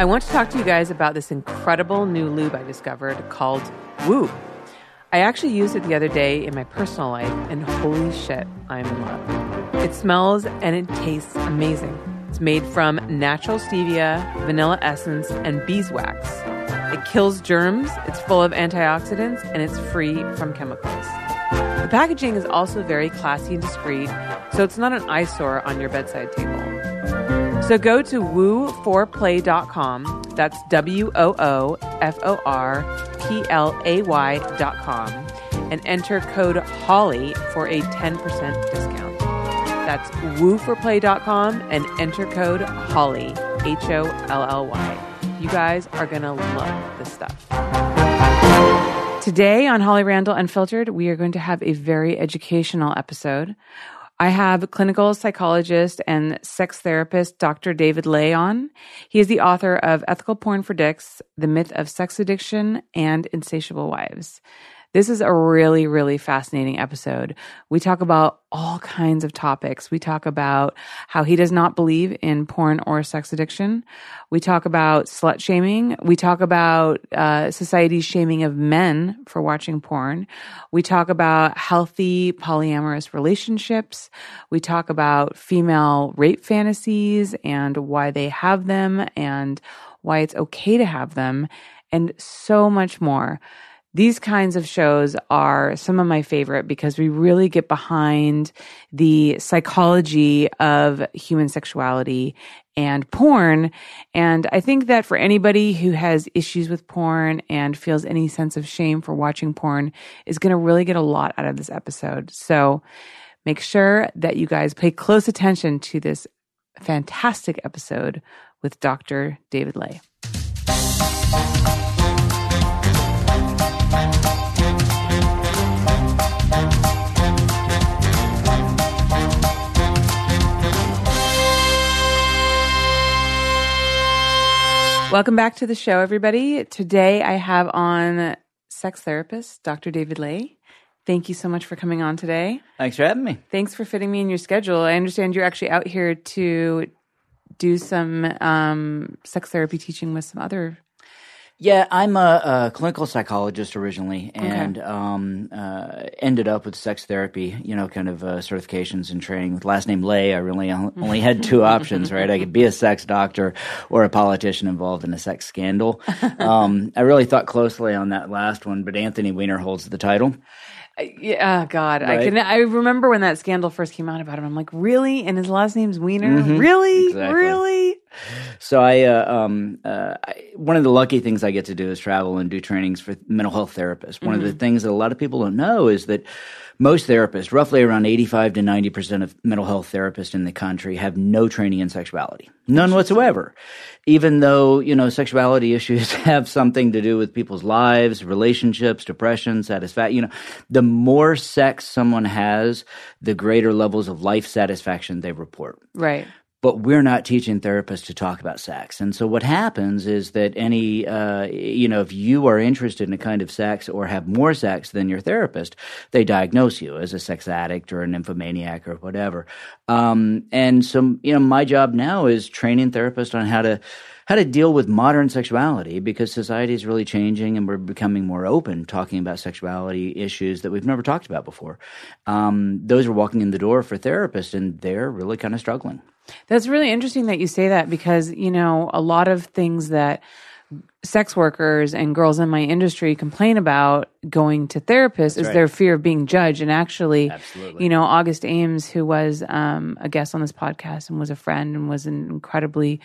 I want to talk to you guys about this incredible new lube I discovered called Woo. I actually used it the other day in my personal life, and holy shit, I'm in love. It smells and it tastes amazing. It's made from natural stevia, vanilla essence, and beeswax. It kills germs, it's full of antioxidants, and it's free from chemicals. The packaging is also very classy and discreet, so it's not an eyesore on your bedside table. So go to woo4play.com. That's W O O F O R P L A Y.com and enter code HOLLY for a 10% discount. That's woo4play.com and enter code HOLLY, H O L L Y. You guys are going to love this stuff. Today on Holly Randall Unfiltered, we are going to have a very educational episode. I have clinical psychologist and sex therapist Dr. David Ley on. He is the author of Ethical Porn for Dicks, The Myth of Sex Addiction, and Insatiable Wives. This is a really, really fascinating episode. We talk about all kinds of topics. We talk about how he does not believe in porn or sex addiction. We talk about slut shaming. We talk about uh, society's shaming of men for watching porn. We talk about healthy polyamorous relationships. We talk about female rape fantasies and why they have them and why it's okay to have them and so much more these kinds of shows are some of my favorite because we really get behind the psychology of human sexuality and porn. And I think that for anybody who has issues with porn and feels any sense of shame for watching porn is going to really get a lot out of this episode. So make sure that you guys pay close attention to this fantastic episode with Dr. David Ley. Welcome back to the show, everybody. Today I have on sex therapist Dr. David Ley. Thank you so much for coming on today. Thanks for having me. Thanks for fitting me in your schedule. I understand you're actually out here to do some um, sex therapy teaching with some other Yeah, I'm a, a clinical psychologist originally, and um, uh, ended up with sex therapy. You know, kind of uh, certifications and training. With last name Ley, I really only had two options. Right, I could be a sex doctor or a politician involved in a sex scandal. Um, I really thought closely on that last one, but Anthony Weiner holds the title. Yeah, oh God, I can. I remember when that scandal first came out about him. I'm like, really? And his last name's Weiner. Really, Exactly. really? So I, uh, um, uh, I, one of the lucky things I get to do is travel and do trainings for mental health therapists. One of the things that a lot of people don't know is that most therapists, roughly around 85 to 90% of mental health therapists in the country have no training in sexuality. None whatsoever. Even though, you know, sexuality issues have something to do with people's lives, relationships, depression, satisfaction. You know, the more sex someone has, the greater levels of life satisfaction they report Right. But we're not teaching therapists to talk about sex. And so what happens is that any, uh, you know, if you are interested in a kind of sex or have more sex than your therapist, they diagnose you as a sex addict or a nymphomaniac or whatever. Um, and so, you know, my job now is training therapists on how to, how to deal with modern sexuality because society is really changing and we're becoming more open talking about sexuality issues that we've never talked about before. Um, those are walking in the door for therapists and they're really kind of struggling. That's really interesting that you say that because, you know, a lot of things that sex workers and girls in my industry complain about going to therapists is right. their fear of being judged. And actually, Absolutely. you know, August Ames, who was um, a guest on this podcast and was a friend and was an incredibly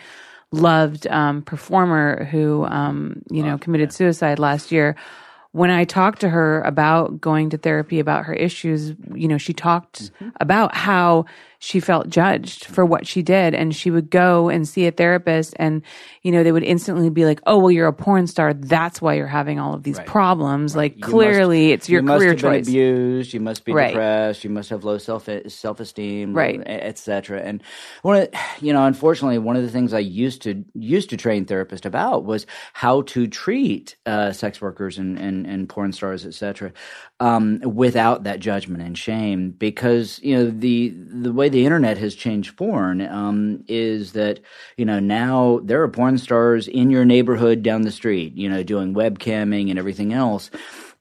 loved um, performer who, um, you know, committed suicide last year. When I talked to her about going to therapy about her issues, you know, she talked about how she felt judged for what she did. And she would go and see a therapist, and, you know, they would instantly be like, oh, well, you're a porn star. That's why you're having all of these problems. Like, You clearly, must- it's your career choice. you must career choice. abused. You must be Right. depressed. You must have low self self esteem, Right. etc. And one of you know, unfortunately, one of the things I used to used to train therapists about was how to treat uh, sex workers and, and and, and porn stars, etc., um, without that judgment and shame. Because you know the the way the internet has changed porn um, is that you know now there are porn stars in your neighborhood down the street, you know, doing webcamming and everything else.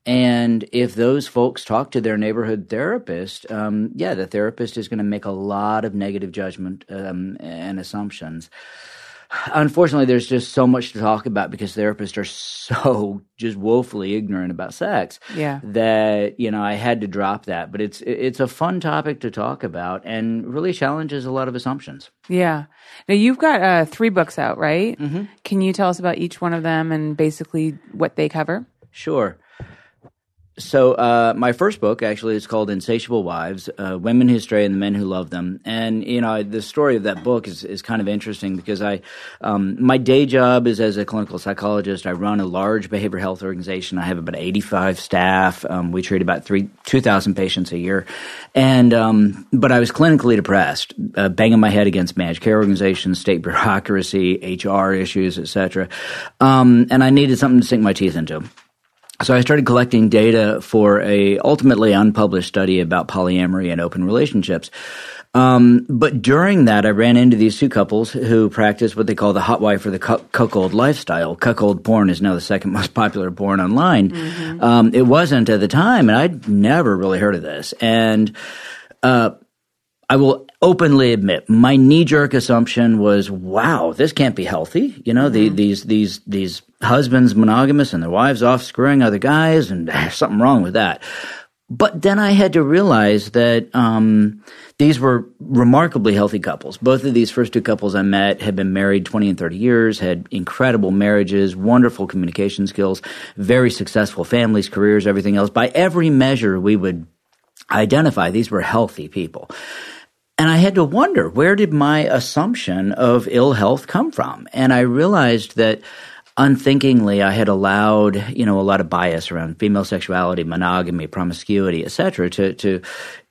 And if those folks talk to their neighborhood therapist, um, yeah, the therapist is going to make a lot of negative judgment um, and assumptions. Unfortunately, there's just so much to talk about because therapists are so just woefully ignorant about sex. Yeah. That you know, I had to drop that, but it's it's a fun topic to talk about and really challenges a lot of assumptions. Yeah. Now you've got uh, three books out, right? Mm-hmm. Can you tell us about each one of them and basically what they cover? Sure. So uh, my first book actually is called Insatiable Wives: uh, Women Who Stray and the Men Who Love Them. And you know the story of that book is, is kind of interesting because I um, my day job is as a clinical psychologist. I run a large behavioral health organization. I have about eighty five staff. Um, we treat about three two thousand patients a year, and um, but I was clinically depressed, uh, banging my head against managed care organizations, state bureaucracy, HR issues, etc. Um, and I needed something to sink my teeth into. So I started collecting data for a ultimately unpublished study about polyamory and open relationships. Um, but during that, I ran into these two couples who practice what they call the hot wife or the cuckold lifestyle. Cuckold porn is now the second most popular porn online. Mm-hmm. Um, it wasn't at the time, and I'd never really heard of this. And uh, I will openly admit my knee jerk assumption was, wow, this can't be healthy. You know, mm-hmm. the, these, these, these husbands monogamous and their wives off screwing other guys and something wrong with that. But then I had to realize that, um, these were remarkably healthy couples. Both of these first two couples I met had been married 20 and 30 years, had incredible marriages, wonderful communication skills, very successful families, careers, everything else. By every measure we would identify, these were healthy people. And I had to wonder, where did my assumption of ill health come from? And I realized that unthinkingly I had allowed, you know, a lot of bias around female sexuality, monogamy, promiscuity, etc., to to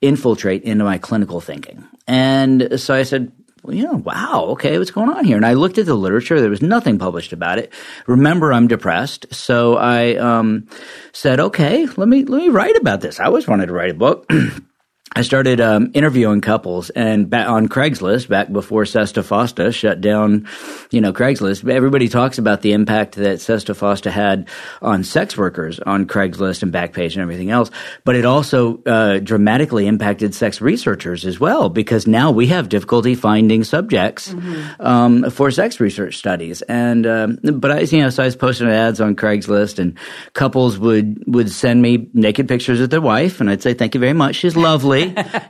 infiltrate into my clinical thinking. And so I said, well, you know, wow, okay, what's going on here? And I looked at the literature. There was nothing published about it. Remember, I'm depressed, so I um, said, okay, let me let me write about this. I always wanted to write a book. I started um, interviewing couples, and on Craigslist, back before SESTA FOSTA shut down, you know, Craigslist. Everybody talks about the impact that SESTA FOSTA had on sex workers on Craigslist and Backpage and everything else. But it also uh, dramatically impacted sex researchers as well, because now we have difficulty finding subjects mm-hmm. um, for sex research studies. And um, but I, you know, so I was posting ads on Craigslist, and couples would would send me naked pictures of their wife, and I'd say, "Thank you very much, she's lovely."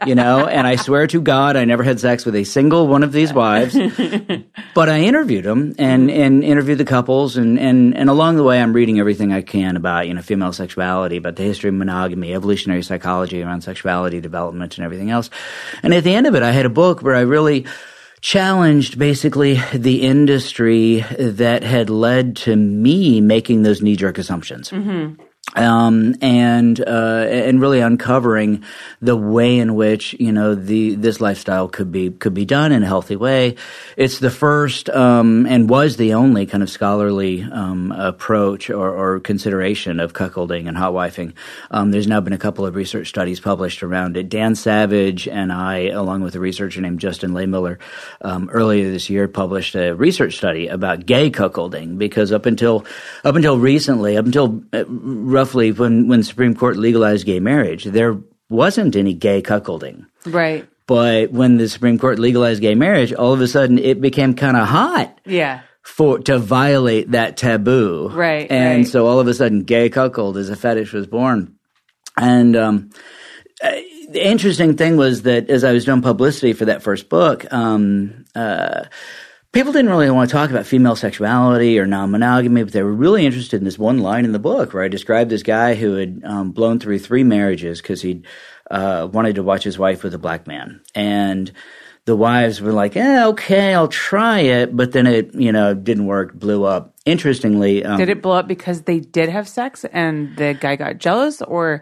You know, and I swear to God, I never had sex with a single one of these wives. but I interviewed them and, and interviewed the couples, and, and, and along the way, I'm reading everything I can about, you know, female sexuality, about the history of monogamy, evolutionary psychology around sexuality development, and everything else. And at the end of it, I had a book where I really challenged basically the industry that had led to me making those knee jerk assumptions. Mm-hmm um, and uh, and really uncovering the way in which you know the this lifestyle could be could be done in a healthy way. It's the first um, and was the only kind of scholarly um, approach or, or, consideration of cuckolding and hot wifing. Um, there's now been a couple of research studies published around it. Dan Savage and I, along with a researcher named Justin Lehmiller, um, earlier this year published a research study about gay cuckolding because up until up until recently, up until uh, roughly when when the Supreme Court legalized gay marriage, there wasn't any gay cuckolding. Right. But when the Supreme Court legalized gay marriage, all of a sudden it became kind of hot. Yeah. For to violate that taboo. Right. And right. so all of a sudden gay cuckold as a fetish was born. And um uh, the interesting thing was that as I was doing publicity for that first book, um, uh, people didn't really want to talk about female sexuality or non-monogamy, but they were really interested in this one line in the book where I described this guy who had um, blown through three marriages because he uh, wanted to watch his wife with a black man, and the wives were like, "Yeah, okay, I'll try it," but then it, you know, didn't work, blew up. Interestingly, um, did it blow up because they did have sex and the guy got jealous, or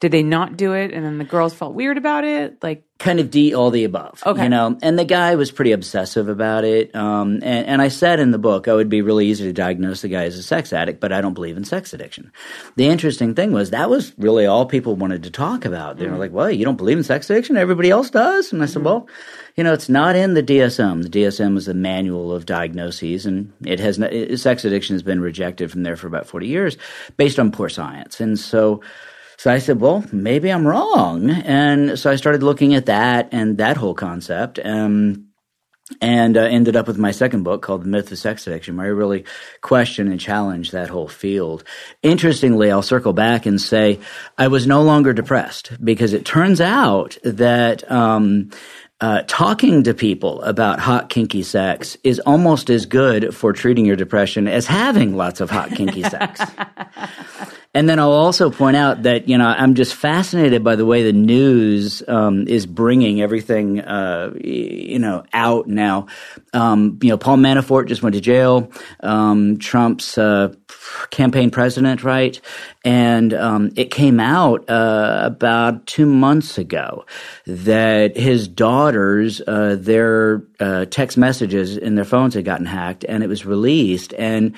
did they not do it and then the girls felt weird about it? Like kind of D all the above. Okay. You know, and the guy was pretty obsessive about it. Um, and, and I said in the book, I would be really easy to diagnose the guy as a sex addict, but I don't believe in sex addiction. The interesting thing was that was really all people wanted to talk about. They were like, well, you don't believe in sex addiction? Everybody else does? And I said, well, you know, it's not in the DSM. The DSM is the manual of diagnoses, and it has it, sex addiction has been rejected from there for about 40 years based on poor science. And so, so I said, well, maybe I'm wrong. And so I started looking at that and that whole concept. Um, and uh, ended up with my second book called The Myth of Sex Addiction, where I really question and challenge that whole field. Interestingly, I'll circle back and say I was no longer depressed because it turns out that um, uh, talking to people about hot kinky sex is almost as good for treating your depression as having lots of hot kinky sex. And then I'll also point out that you know I'm just fascinated by the way the news um, is bringing everything uh, you know out now. Um, you know, Paul Manafort just went to jail. Um, Trump's uh, campaign president, right? And um, it came out uh, about two months ago that his daughters, uh, their uh, text messages in their phones had gotten hacked, and it was released and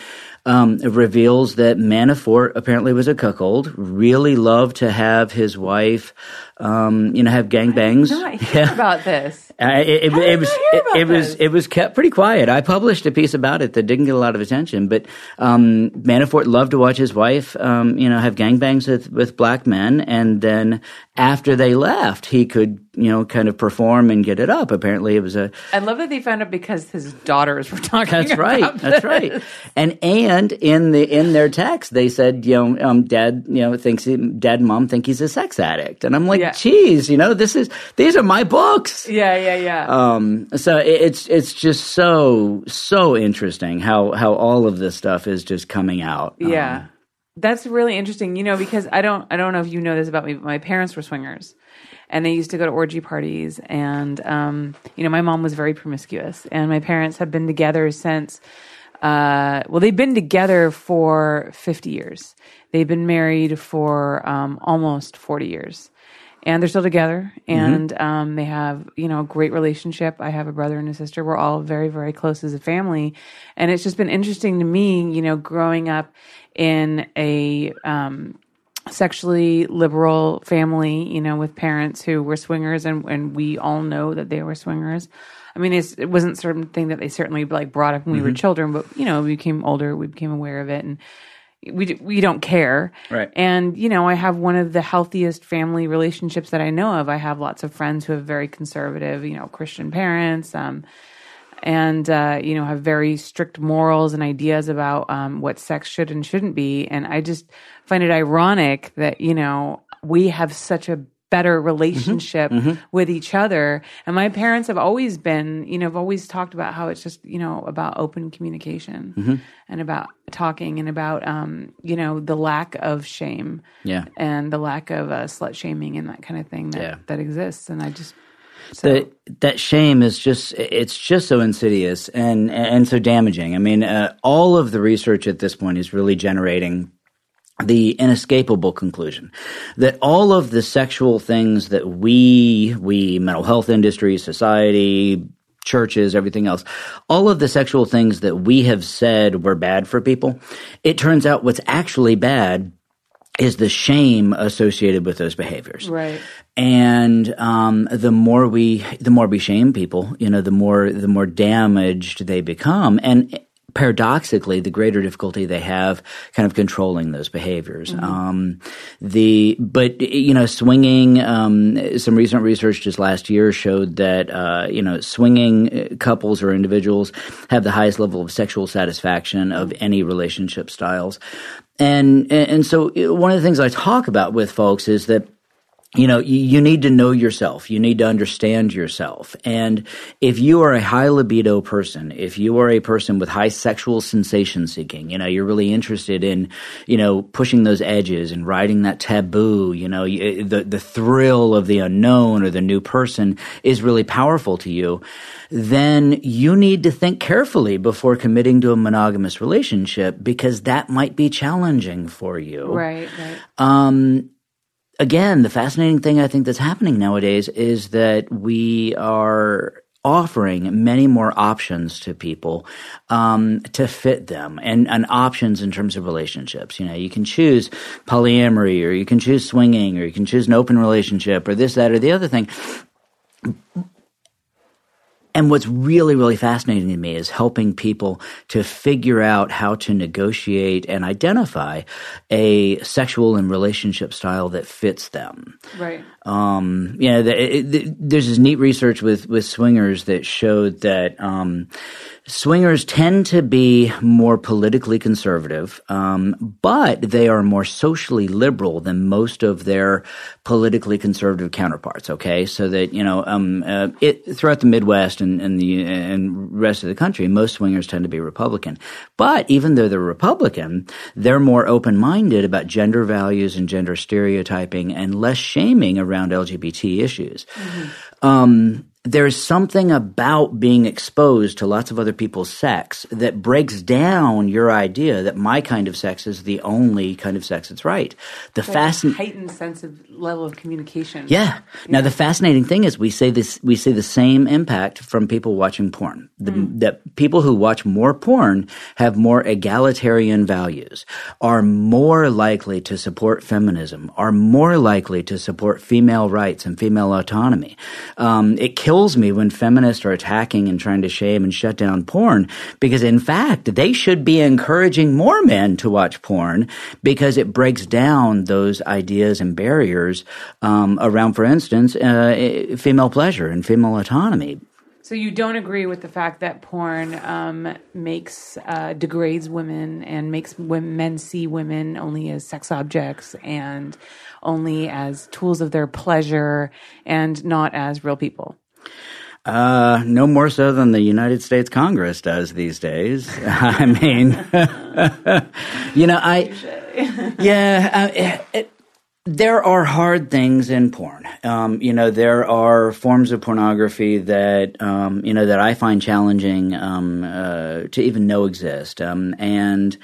um, reveals that Manafort apparently was a cuckold, really loved to have his wife, um, you know, have gangbangs. I yeah. about this. Uh, it, it, it was it, was it was kept pretty quiet. I published a piece about it that didn't get a lot of attention, but um, Manafort loved to watch his wife, um, you know, have gangbangs with with black men, and then after they left, he could you know kind of perform and get it up. Apparently, it was a. I love that they found out because his daughters were talking. That's right. This. That's right. And and in the in their text, they said, you know, um, dad, you know, thinks he, dad mom think he's a sex addict, and I'm like, yeah. geez, you know, this is these are my books. Yeah, yeah, yeah. Um, so it's it's just so so interesting how how all of this stuff is just coming out. Yeah. Um, that's really interesting, you know, because I don't I don't know if you know this about me, but my parents were swingers. And they used to go to orgy parties and um, you know, my mom was very promiscuous and my parents have been together since uh, well, they've been together for 50 years. They've been married for um, almost 40 years and they're still together mm-hmm. and mm-hmm. um, they have you know a great relationship i have a brother and a sister we're all very very close as a family and it's just been interesting to me you know growing up in a um, sexually liberal family you know with parents who were swingers and, and we all know that they were swingers I mean, it wasn't something that they certainly like brought up when mm-hmm. we were mm-hmm. children, but you know, we became older, we became aware of it, and we we don't care. Right. And you know, I have one of the healthiest family relationships that I know of. I have lots of friends who have very conservative, you know, Christian parents, um, and uh, you know, have very strict morals and ideas about um, what sex should and shouldn't be. And I just find it ironic that you know we have such a better mm-hmm. relationship mm-hmm. Mm-hmm. with each other. And my parents have always been, you know, have always talked about how it's just, you know, about open communication mm-hmm. and about talking and about, um, you know, the lack of shame. Yeah. And the lack of uh, slut shaming and that kind of thing that, yeah. that exists. And I just, so. The, that shame is just it's just so insidious and and so damaging. I mean, uh, all of the research at this point is really generating the inescapable conclusion that all of the sexual things that we, we mental health industry, society, churches, everything else, all of the sexual things that we have said were bad for people, it turns out what's actually bad is the shame associated with those behaviors. Right. And um, the more we, the more we shame people, you know, the more the more damaged they become. And paradoxically, the greater difficulty they have kind of controlling those behaviors. Mm-hmm. Um, the but you know, swinging. Um, some recent research just last year showed that uh, you know, swinging couples or individuals have the highest level of sexual satisfaction of any relationship styles. And and so one of the things I talk about with folks is that you know, you, need to know yourself. You need to understand yourself. And if you are a high libido person, if you are a person with high sexual sensation seeking, you know, you're really interested in, you know, pushing those edges and riding that taboo, you know, the, the thrill of the unknown or the new person is really powerful to you, then you need to think carefully before committing to a monogamous relationship because that might be challenging for you. Right, right. Um, again, the fascinating thing I think that's happening nowadays is that we are offering many more options to people um, to fit them and, and options in terms of relationships. You know, you can choose polyamory or you can choose swinging or you can choose an open relationship or this, that, or the other thing. And what's really, really fascinating to me is helping people to figure out how to negotiate and identify a sexual and relationship style that fits them. Right. Um, you know, the, it, there's this neat research with, with swingers that showed that, um, swingers tend to be more politically conservative, um, but they are more socially liberal than most of their politically conservative counterparts. Okay, so that you know, um, uh, it, throughout the Midwest and, and the and rest of the country, most swingers tend to be Republican. But even though they're Republican, they're more open minded about gender values and gender stereotyping and less shaming around LGBT issues. Mm-hmm. Um, there's something about being exposed to lots of other people's sex that breaks down your idea that my kind of sex is the only kind of sex that's right. The like fascinating heightened sense of level of communication. Yeah. yeah. Now the fascinating thing is we say this we see the same impact from people watching porn. The, mm. That people who watch more porn have more egalitarian values, are more likely to support feminism, are more likely to support female rights and female autonomy. Um, it kills me when feminists are attacking and trying to shame and shut down porn because in fact they should be encouraging more men to watch porn because it breaks down those ideas and barriers um, around, for instance, uh, female pleasure and female autonomy. So you don't agree with the fact that porn um, makes uh, degrades women and makes women, men see women only as sex objects and only as tools of their pleasure and not as real people. Uh, no more so than the United States Congress does these days. I mean, you know, I, yeah, uh, it, there are hard things in porn. Um, you know, there are forms of pornography that, um, you know, that I find challenging, um, uh, to even know exist. Um, and,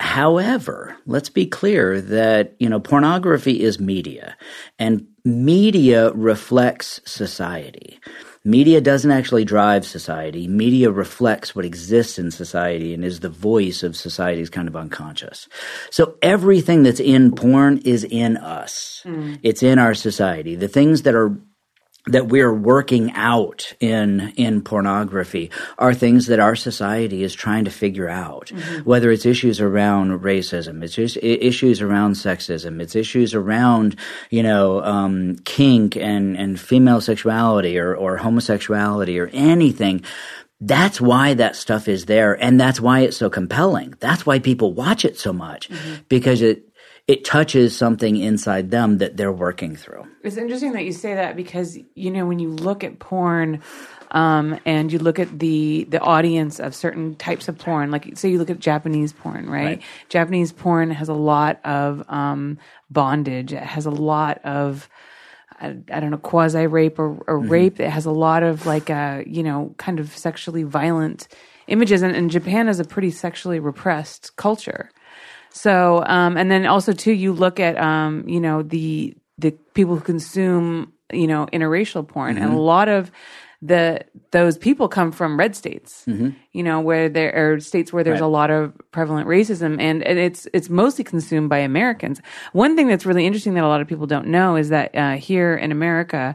However, let's be clear that, you know, pornography is media and media reflects society. Media doesn't actually drive society. Media reflects what exists in society and is the voice of society's kind of unconscious. So everything that's in porn is in us. Mm. It's in our society. The things that are that we're working out in in pornography are things that our society is trying to figure out mm-hmm. whether it's issues around racism it's just issues around sexism it's issues around you know um, kink and and female sexuality or or homosexuality or anything that's why that stuff is there and that's why it's so compelling that's why people watch it so much mm-hmm. because it it touches something inside them that they're working through. It's interesting that you say that because you know when you look at porn um, and you look at the the audience of certain types of porn, like say you look at Japanese porn, right? right. Japanese porn has a lot of um, bondage. It has a lot of I, I don't know quasi rape or, or mm-hmm. rape. It has a lot of like a uh, you know kind of sexually violent images, and, and Japan is a pretty sexually repressed culture. So, um, and then also too, you look at, um, you know, the, the people who consume, you know, interracial porn mm-hmm. and a lot of the, those people come from red states, mm-hmm. you know, where there are states where there's right. a lot of prevalent racism and, and it's, it's mostly consumed by Americans. One thing that's really interesting that a lot of people don't know is that, uh, here in America,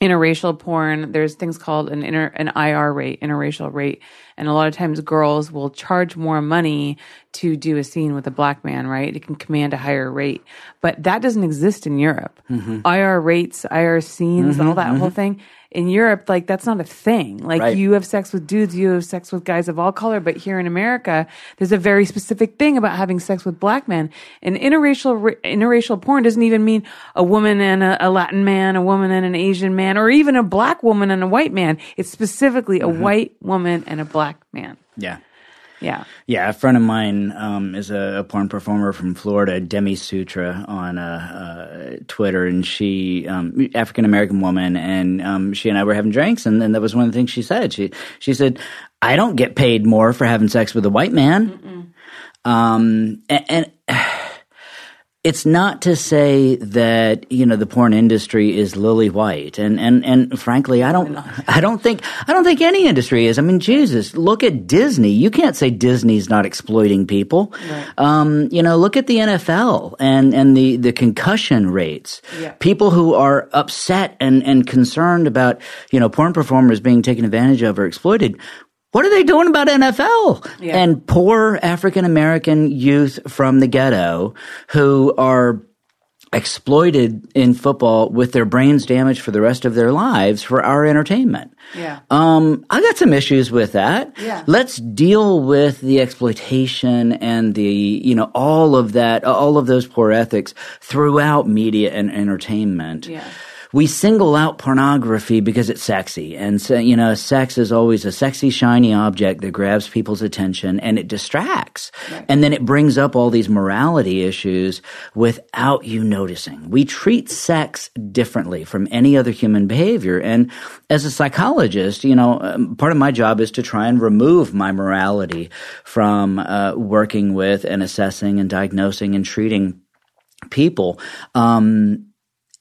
interracial porn, there's things called an inter, an IR rate, interracial rate. And a lot of times girls will charge more money to do a scene with a black man, right? It can command a higher rate. But that doesn't exist in Europe. Mm-hmm. IR rates, IR scenes, mm-hmm, all that mm-hmm. whole thing in Europe, like that's not a thing. Like right. you have sex with dudes, you have sex with guys of all color, but here in America, there's a very specific thing about having sex with black men. And interracial interracial porn doesn't even mean a woman and a, a, Latin man, a woman and an Asian man, or even a black woman and a white man. It's specifically a mm-hmm. white woman and a black man. Yeah. Yeah. Yeah. A friend of mine um, is a, a, porn performer from Florida, Demi Sutra, on uh, uh, Twitter, and she, um, African American woman, and um, she and I were having drinks, and, and that was one of the things she said. She she said, "I don't get paid more for having sex with a white man," um, and, and it's not to say that you know the porn industry is lily white. And and and frankly i don't i don't think i don't think any industry is. I mean jesus look at disney. You can't say disney's not exploiting people. Right. um, you know look at the nfl and and the the concussion rates. Yeah. people who are upset and and concerned about you know porn performers being taken advantage of or exploited what are they doing about NFL? Yeah. And poor African American youth from the ghetto who are exploited in football with their brains damaged for the rest of their lives for our entertainment. Yeah. Um, I got some issues with that. Yeah. Let's deal with the exploitation and the, you know, all of that, all of those poor ethics throughout media and entertainment. Yeah we single out pornography because it's sexy. And so, you know, sex is always a sexy, shiny object that grabs people's attention and it distracts. Right. And then it brings up all these morality issues without you noticing. We treat sex differently from any other human behavior. And as a psychologist, you know, um, part of my job is to try and remove my morality from uh, working with and assessing and diagnosing and treating people. Um,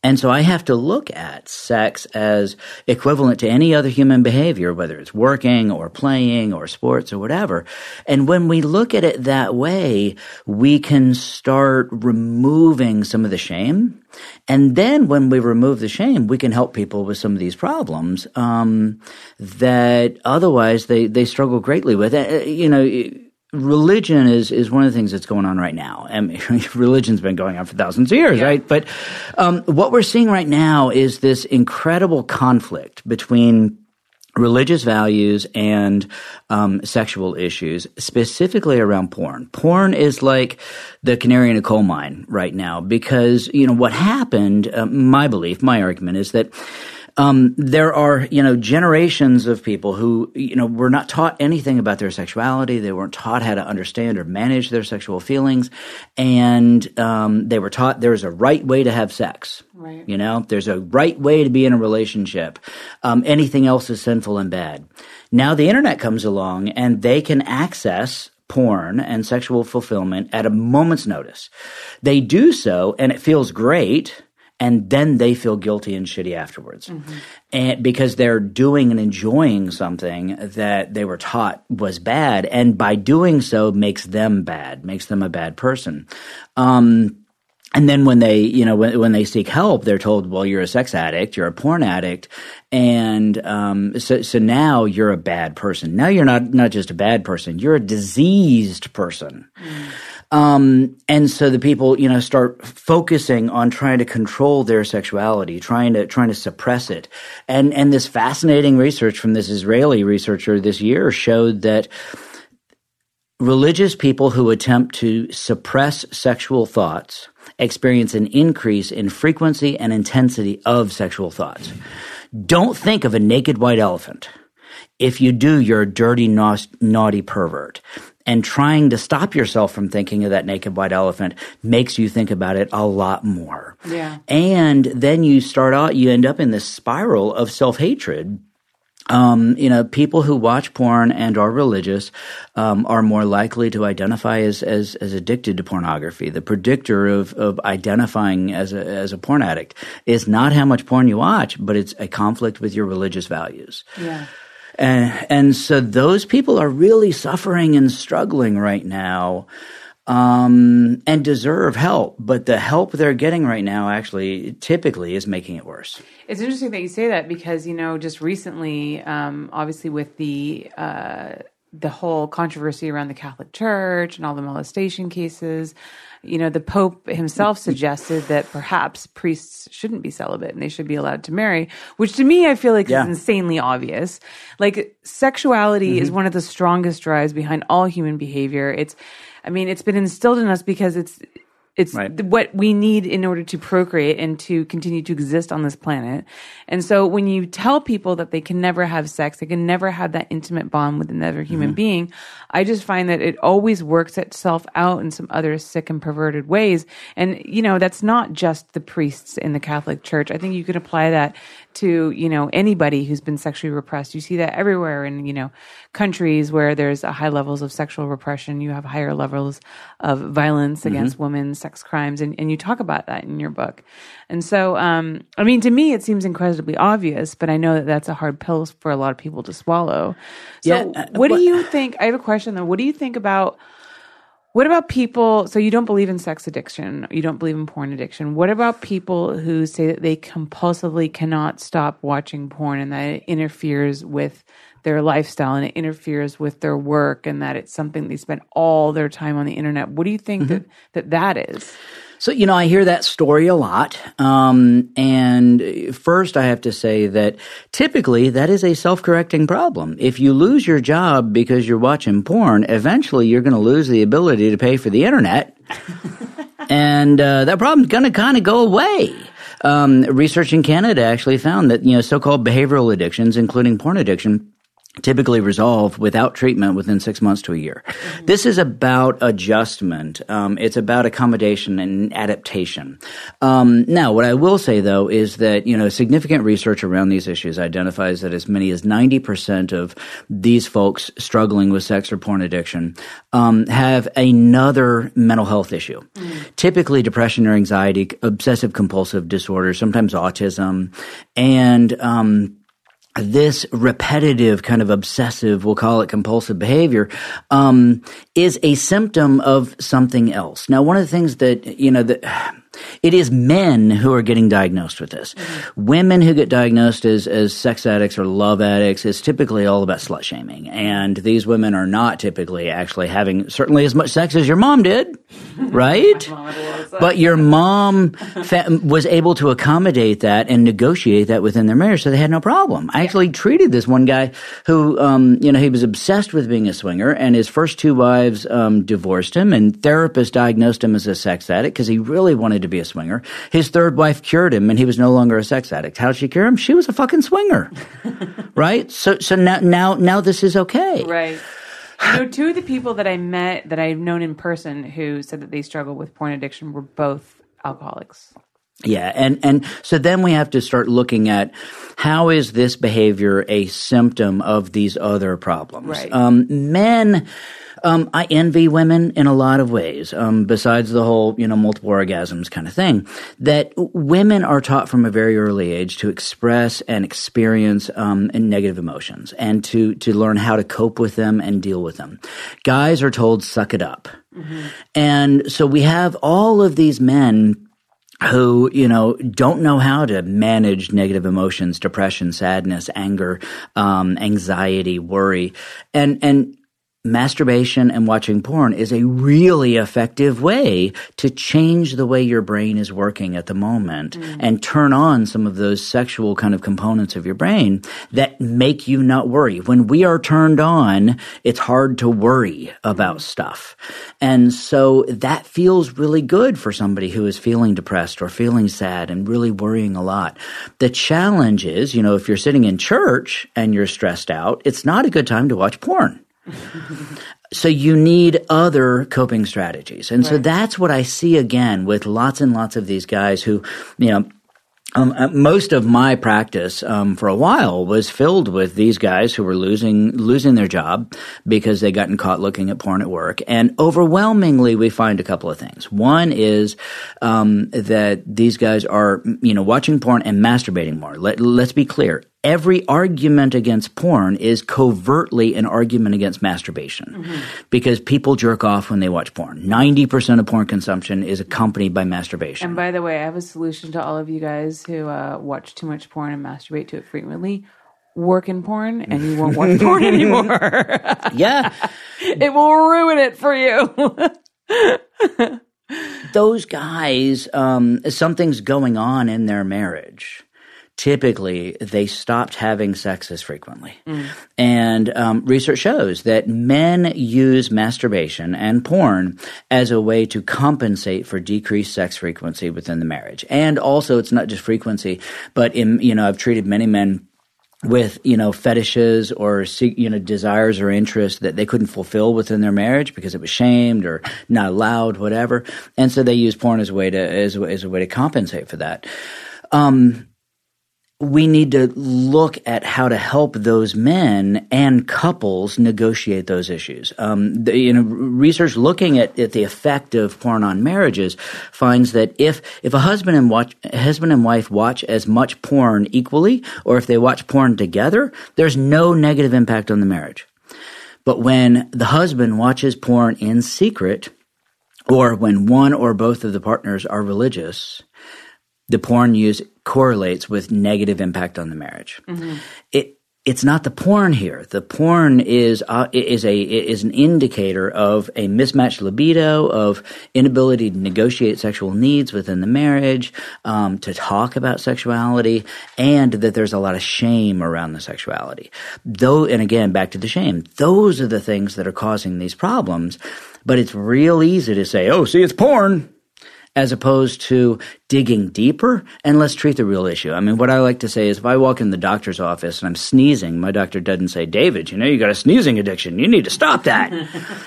and so I have to look at sex as equivalent to any other human behavior, whether it's working or playing or sports or whatever. And when we look at it that way, we can start removing some of the shame. And then when we remove the shame, we can help people with some of these problems um, that otherwise they, they struggle greatly with. Uh, you know, religion is is one of the things that's going on right now. I mean, religion's been going on for thousands of years, yeah. right? But um, what we're seeing right now is this incredible conflict between religious values and um, sexual issues, specifically around porn. Porn is like the canary in a coal mine right now because you know what happened. Uh, my belief, my argument is that um, there are, you know, generations of people who, you know, were not taught anything about their sexuality. They weren't taught how to understand or manage their sexual feelings. And um, they were taught there's a right way to have sex. Right. You know, there's a right way to be in a relationship. Um, anything else is sinful and bad. Now the internet comes along and they can access porn and sexual fulfillment at a moment's notice. They do so and it feels great and then they feel guilty and shitty afterwards. Mm-hmm. And because they're doing and enjoying something that they were taught was bad, and by doing so makes them bad, makes them a bad person. Um, and then when they, you know, when, when they seek help, they're told, well, you're a sex addict, you're a porn addict. And, um, so, so now you're a bad person. Now you're not, not just a bad person, you're a diseased person. Mm. Um, and so the people, you know, start focusing on trying to control their sexuality, trying to trying to suppress it. And and this fascinating research from this Israeli researcher this year showed that religious people who attempt to suppress sexual thoughts experience an increase in frequency and intensity of sexual thoughts. Don't think of a naked white elephant. If you do, you're a dirty, naughty pervert and trying to stop yourself from thinking of that naked white elephant makes you think about it a lot more. Yeah. And then you start out, you end up in this spiral of self hatred. Um, you know, people who watch porn and are religious um, are more likely to identify as, as, as addicted to pornography. The predictor of, of identifying as a, as a porn addict is not how much porn you watch, but it's a conflict with your religious values. Yeah. And, and so those people are really suffering and struggling right now. Um, and deserve help, but the help they're getting right now actually typically is making it worse. It's interesting that you say that because you know just recently, um, obviously with the uh, the whole controversy around the Catholic Church and all the molestation cases, you know, the Pope himself suggested that perhaps priests shouldn't be celibate and they should be allowed to marry, which to me I feel like yeah. is insanely obvious. Like sexuality mm-hmm. is one of the strongest drives behind all human behavior. It's I mean, it's been instilled in us because it's it's right. what we need in order to procreate and to continue to exist on this planet. And so when you tell people that they can never have sex, they can never have that intimate bond with another human mm-hmm. being, I just find that it always works itself out in some other sick and perverted ways. And, you know, that's not just the priests in the Catholic Church. I think you could apply that to, you know, anybody who's been sexually repressed. You see that everywhere in, you know, countries where there's high levels of sexual repression. You have higher levels of violence mm-hmm. against women, sex crimes, and, and you talk about that in your book. And so, um, I mean, to me, it seems incredibly obvious, but I know that that's a hard pill for a lot of people to swallow. So, Yeah, uh, what do you think? I have a question though. What do you think about? What about people? So you don't believe in sex addiction, you don't believe in porn addiction. What about people who say that they compulsively cannot stop watching porn and that it interferes with their lifestyle and it interferes with their work and that it's something they spend all their time on the internet? What do you think mm-hmm. that, that that is? So, you know, I hear that story a lot. Um, and first, I have to say that typically that is a self correcting problem. If you lose your job because you're watching porn, eventually you're going to lose the ability to pay for the internet. and uh, that problem's going to kind of go away. Um, research in Canada actually found that, you know, so called behavioral addictions, including porn addiction, typically resolve without treatment within six months to a year. This is about adjustment. Um, it's about accommodation and adaptation. Um, now, what I will say though is that you know significant research around these issues identifies that as many as ninety percent of these folks struggling with sex or porn addiction um, have another mental health issue. Typically, depression or anxiety, obsessive compulsive disorder, sometimes autism, and um, this repetitive kind of obsessive, we'll call it compulsive behavior, um, is a symptom of something else. Now, one of the things that, you know, that it is men who are getting diagnosed with this. Women who get diagnosed as, as sex addicts or love addicts is typically all about slut shaming. And these women are not typically actually having certainly as much sex as your mom did, right? But your mom fa- was able to accommodate that and negotiate that within their marriage, so they had no problem. I actually treated this one guy who, um, you know, he was obsessed with being a swinger, and his first two wives um, divorced him, and therapist diagnosed him as a sex addict because he really wanted to be a swinger. His third wife cured him, and he was no longer a sex addict. How did she cure him? She was a fucking swinger, right? So, so now, now, now this is okay. Right. You know, two of the people that I met that I've known in person who said that they struggle with porn addiction were both alcoholics. Yeah, and and so then we have to start looking at how is this behavior a symptom of these other problems? Right. Um, men, um, I envy women in a lot of ways. Um, besides the whole you know multiple orgasms kind of thing, that women are taught from a very early age to express and experience um, negative emotions and to to learn how to cope with them and deal with them. Guys are told suck it up, and so we have all of these men who you know don't know how to manage negative emotions depression sadness anger um, anxiety worry and and masturbation and watching porn is a really effective way to change the way your brain is working at the moment mm. and turn on some of those sexual kind of components of your brain that make you not worry. When we are turned on, it's hard to worry about mm. stuff. And so that feels really good for somebody who is feeling depressed or feeling sad and really worrying a lot. The challenge is, you know, if you're sitting in church and you're stressed out, it's not a good time to watch porn. So you need other coping strategies. And so that's what I see again with lots and lots of these guys who, you know, um, uh, most of my practice um, for a while was filled with these guys who were losing losing their job because they gotten caught looking at porn at work, and overwhelmingly we find a couple of things. One is um, that these guys are you know watching porn and masturbating more. Let, let's be clear. Every argument against porn is covertly an argument against masturbation because people jerk off when they watch porn. 90% of porn consumption is accompanied by masturbation. And by the way, I have a solution to all of you guys who uh, watch too much porn and masturbate to it frequently. Work in porn, and you won't watch porn anymore. yeah. it will ruin it for you. those guys, um, something's going on in their marriage. Typically, they stopped having sex as frequently. And um, research shows that men use masturbation and porn as a way to compensate for decreased sex frequency within the marriage. And also, it's not just frequency, but in, you know, I've treated many men with you know fetishes or you know desires or interests that they couldn't fulfill within their marriage because it was shamed or not allowed, whatever, and so they use porn as a way to as, as a way to compensate for that. Um, we need to look at how to help those men and couples negotiate those issues. Um, the, you know, research looking at, at the effect of porn on marriages finds that if if a husband and watch husband and wife watch as much porn equally, or if they watch porn together, there's no negative impact on the marriage. But when the husband watches porn in secret, or when one or both of the partners are religious, the porn use correlates with negative impact on the marriage. Mm-hmm. It it's not the porn here. The porn is uh, is a is an indicator of a mismatched libido, of inability to negotiate sexual needs within the marriage, um, to talk about sexuality, and that there's a lot of shame around the sexuality. Though, and again, back to the shame. Those are the things that are causing these problems. But it's real easy to say, "Oh, see, it's porn." As opposed to digging deeper and let's treat the real issue. I mean, what I like to say is if I walk in the doctor's office and I'm sneezing, my doctor doesn't say, David, you know, you got a sneezing addiction. You need to stop that.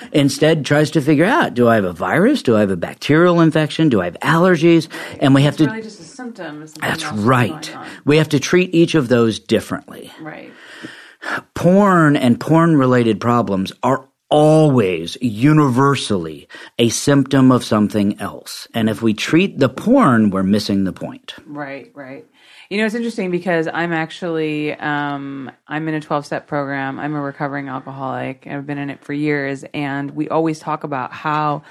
Instead, tries to figure out, do I have a virus? Do I have a bacterial infection? Do I have allergies? And we have it's to. really just a symptom. That's right. We have to treat each of those differently. Right. Porn and porn related problems are always universally a symptom of something else. And if we treat the porn, we're missing the point. Right, right. You know, it's interesting because I'm actually um, I'm in a 12 step program. I'm a recovering alcoholic. I've been in it for years, and we always talk about how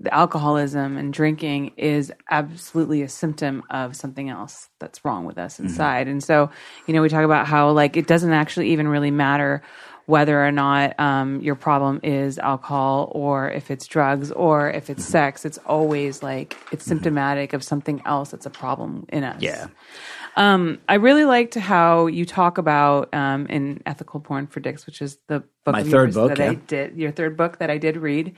the alcoholism and drinking is absolutely a symptom of something else that's wrong with us mm-hmm. inside. Mm-hmm. And so, you know, we talk about how like it doesn't actually even really matter whether or not um, your problem is alcohol or if it's drugs or if it's sex. It's always like it's symptomatic of something else that's a problem in us. Yeah. Um, I really liked how you talk about um, in Ethical Porn for Dicks, which is the book my third book that yeah. I did, your third book that I did read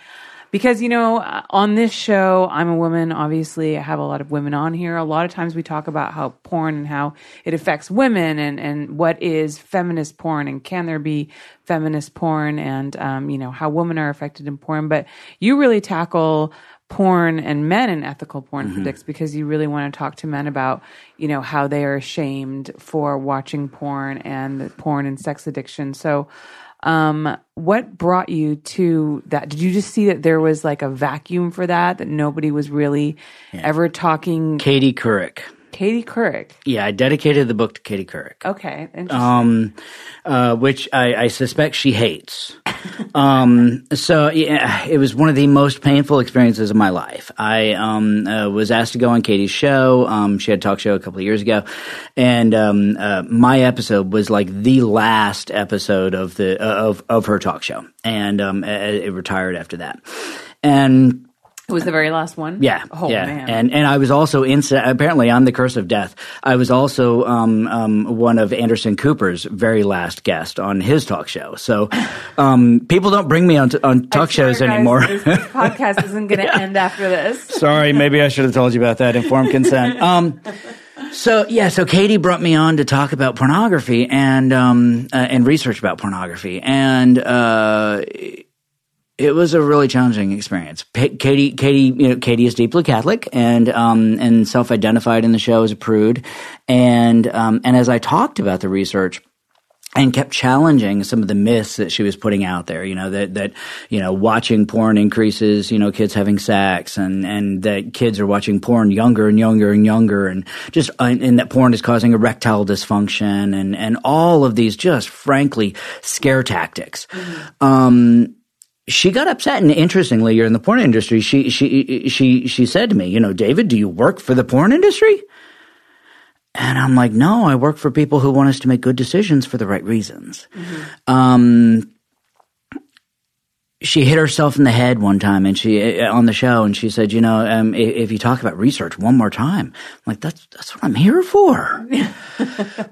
because you know uh, on this show i'm a woman obviously. I have a lot of women on here. A lot of times we talk about how porn and how it affects women and and what is feminist porn and can there be feminist porn and um, you know how women are affected in porn. But you really tackle porn and men and ethical porn mm-hmm. because you really want to talk to men about you know how they are ashamed for watching porn and porn and sex addiction. So um, what brought you to that? Did you just see that there was like a vacuum for that, that nobody was really yeah. ever talking? Katie Couric. Katie Couric. Yeah, I dedicated the book to Katie Couric. Okay, um, uh, which I, I, suspect she hates. um, so yeah, it was one of the most painful experiences of my life. I um, uh, was asked to go on Katie's show. Um, she had a talk show a couple of years ago, and um, uh, my episode was like the last episode of the uh, of of her talk show, and um, it retired after that, and it was the very last one. Yeah, oh, yeah, man. and and I was also in. Apparently, I'm the curse of death. I was also um, um, one of Anderson Cooper's very last guest on his talk show. So um, people don't bring me on t- on talk shows guys, anymore. this podcast isn't going to yeah. end after this. Sorry, maybe I should have told you about that. Informed consent. Um, so yeah, so Katie brought me on to talk about pornography and um, uh, and research about pornography and. Uh, it was a really challenging experience. Katie, Katie, you know, Katie is deeply Catholic and um, and self-identified in the show as a prude, and um, and as I talked about the research and kept challenging some of the myths that she was putting out there. You know that that you know watching porn increases you know kids having sex, and and that kids are watching porn younger and younger and younger, and just and that porn is causing erectile dysfunction, and and all of these just frankly scare tactics. Mm-hmm. Um, she got upset and interestingly you're in the porn industry she she she she said to me you know david do you work for the porn industry? And i'm like no i work for people who want us to make good decisions for the right reasons. Mm-hmm. um, she hit herself in the head one time and she uh, on the show and she said you know um, if, if, you talk about research one more time I'm like that's that's what i'm here for.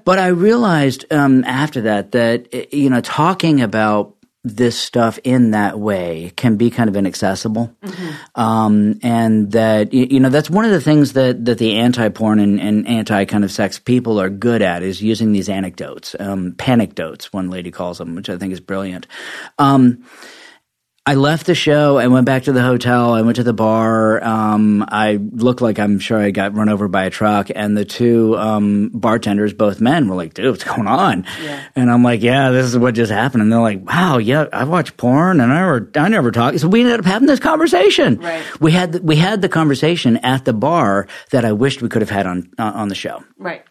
But i realized um, after that that you know talking about this stuff in that way can be kind of inaccessible. Mm-hmm. Um, and that, you know, that's one of the things that, that the anti-porn and, and anti kind of sex people are good at is using these anecdotes, um, panecdotes, one lady calls them, which I think is brilliant. Um, I left the show. I went back to the hotel. I went to the bar. Um, I looked like I'm sure I got run over by a truck. And the two um, bartenders, both men, were like, "Dude, what's going on?" Yeah. And I'm like, "Yeah, this is what just happened." And they're like, "Wow, yeah, I watch porn, and I never, I never talk." So we ended up having this conversation. Right. We had the, we had the conversation at the bar that I wished we could have had on uh, on the show. Right.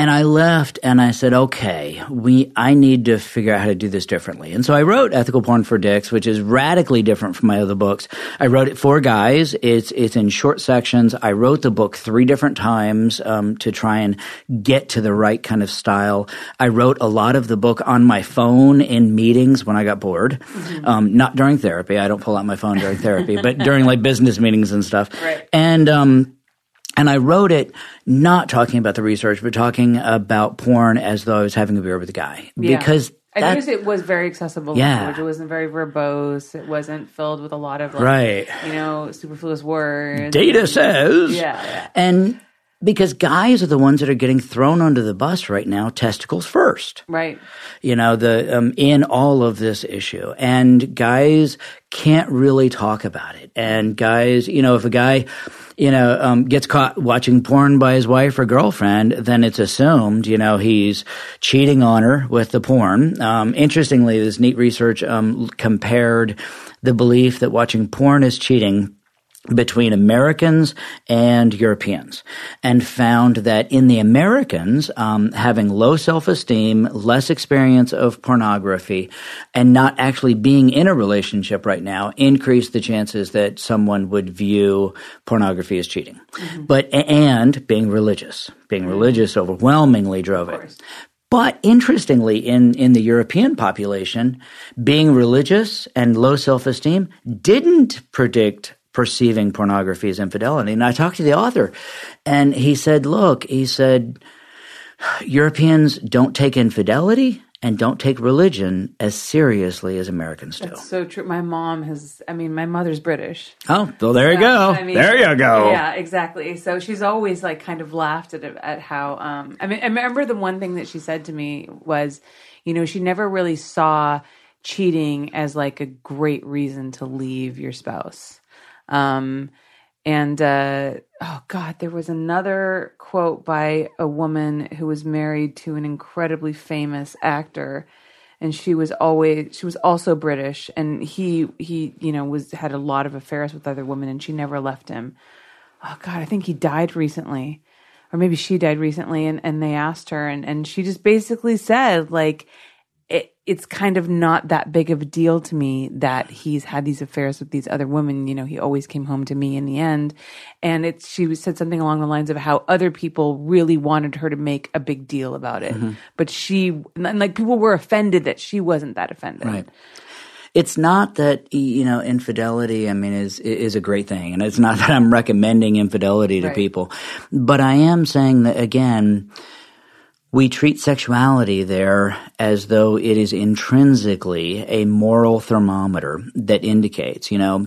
And I left and I said, okay, we, I need to figure out how to do this differently. And so I wrote Ethical Porn for Dicks, which is radically different from my other books. I wrote it for guys. It's, it's in short sections. I wrote the book three different times, um, to try and get to the right kind of style. I wrote a lot of the book on my phone in meetings when I got bored. Um, not during therapy. I don't pull out my phone during therapy, but during like business meetings and stuff. Right. And, um, and I wrote it not talking about the research, but talking about porn as though I was having a beer with a guy. Yeah. Because I that- noticed it was very accessible Yeah. language. It wasn't very verbose. It wasn't filled with a lot of like, Right. you know, superfluous words. data says. Yeah, yeah. And because guys are the ones that are getting thrown under the bus right now, testicles first. Right. you know the um, in all of this issue and guys can't really talk about it and guys you know if a guy you know um, gets caught watching porn by his wife or girlfriend then it's assumed you know he's cheating on her with the porn. Um, interestingly this neat research um, compared the belief that watching porn is cheating between Americans and Europeans and found that in the Americans, um, having low self-esteem, less experience of pornography, and not actually being in a relationship right now increased the chances that someone would view pornography as cheating. But, and being religious. Being religious overwhelmingly drove it. But interestingly, in, in the European population, being religious and low self-esteem didn't predict perceiving pornography as infidelity. And I talked to the author and he said, look, he said, Europeans don't take infidelity and don't take religion as seriously as Americans do. That's so true. My mom has, I mean, my mother's British. oh, well, there you go. I mean, there you go. Yeah, exactly. So she's always like kind of laughed at at how. Um, I mean, I remember the one thing that she said to me was, you know, she never really saw cheating as like a great reason to leave your spouse. Um, and uh, oh god, there was another quote by a woman who was married to an incredibly famous actor. And she was always she was also british. And he he you know was had a lot of affairs with other women and she never left him. Oh god i think he died recently. Or maybe she died recently and and they asked her and and she just basically said like it's kind of not that big of a deal to me that he's had these affairs with these other women. You know, he always came home to me in the end. And it's, she said something along the lines of how other people really wanted her to make a big deal about it. Mm-hmm. But she, and like people were offended that she wasn't that offended. Right. It's not that you know infidelity. I mean, is is a great thing, and it's not that I'm recommending infidelity to Right. people, but I am saying that again. We treat sexuality there as though it is intrinsically a moral thermometer that indicates, you know,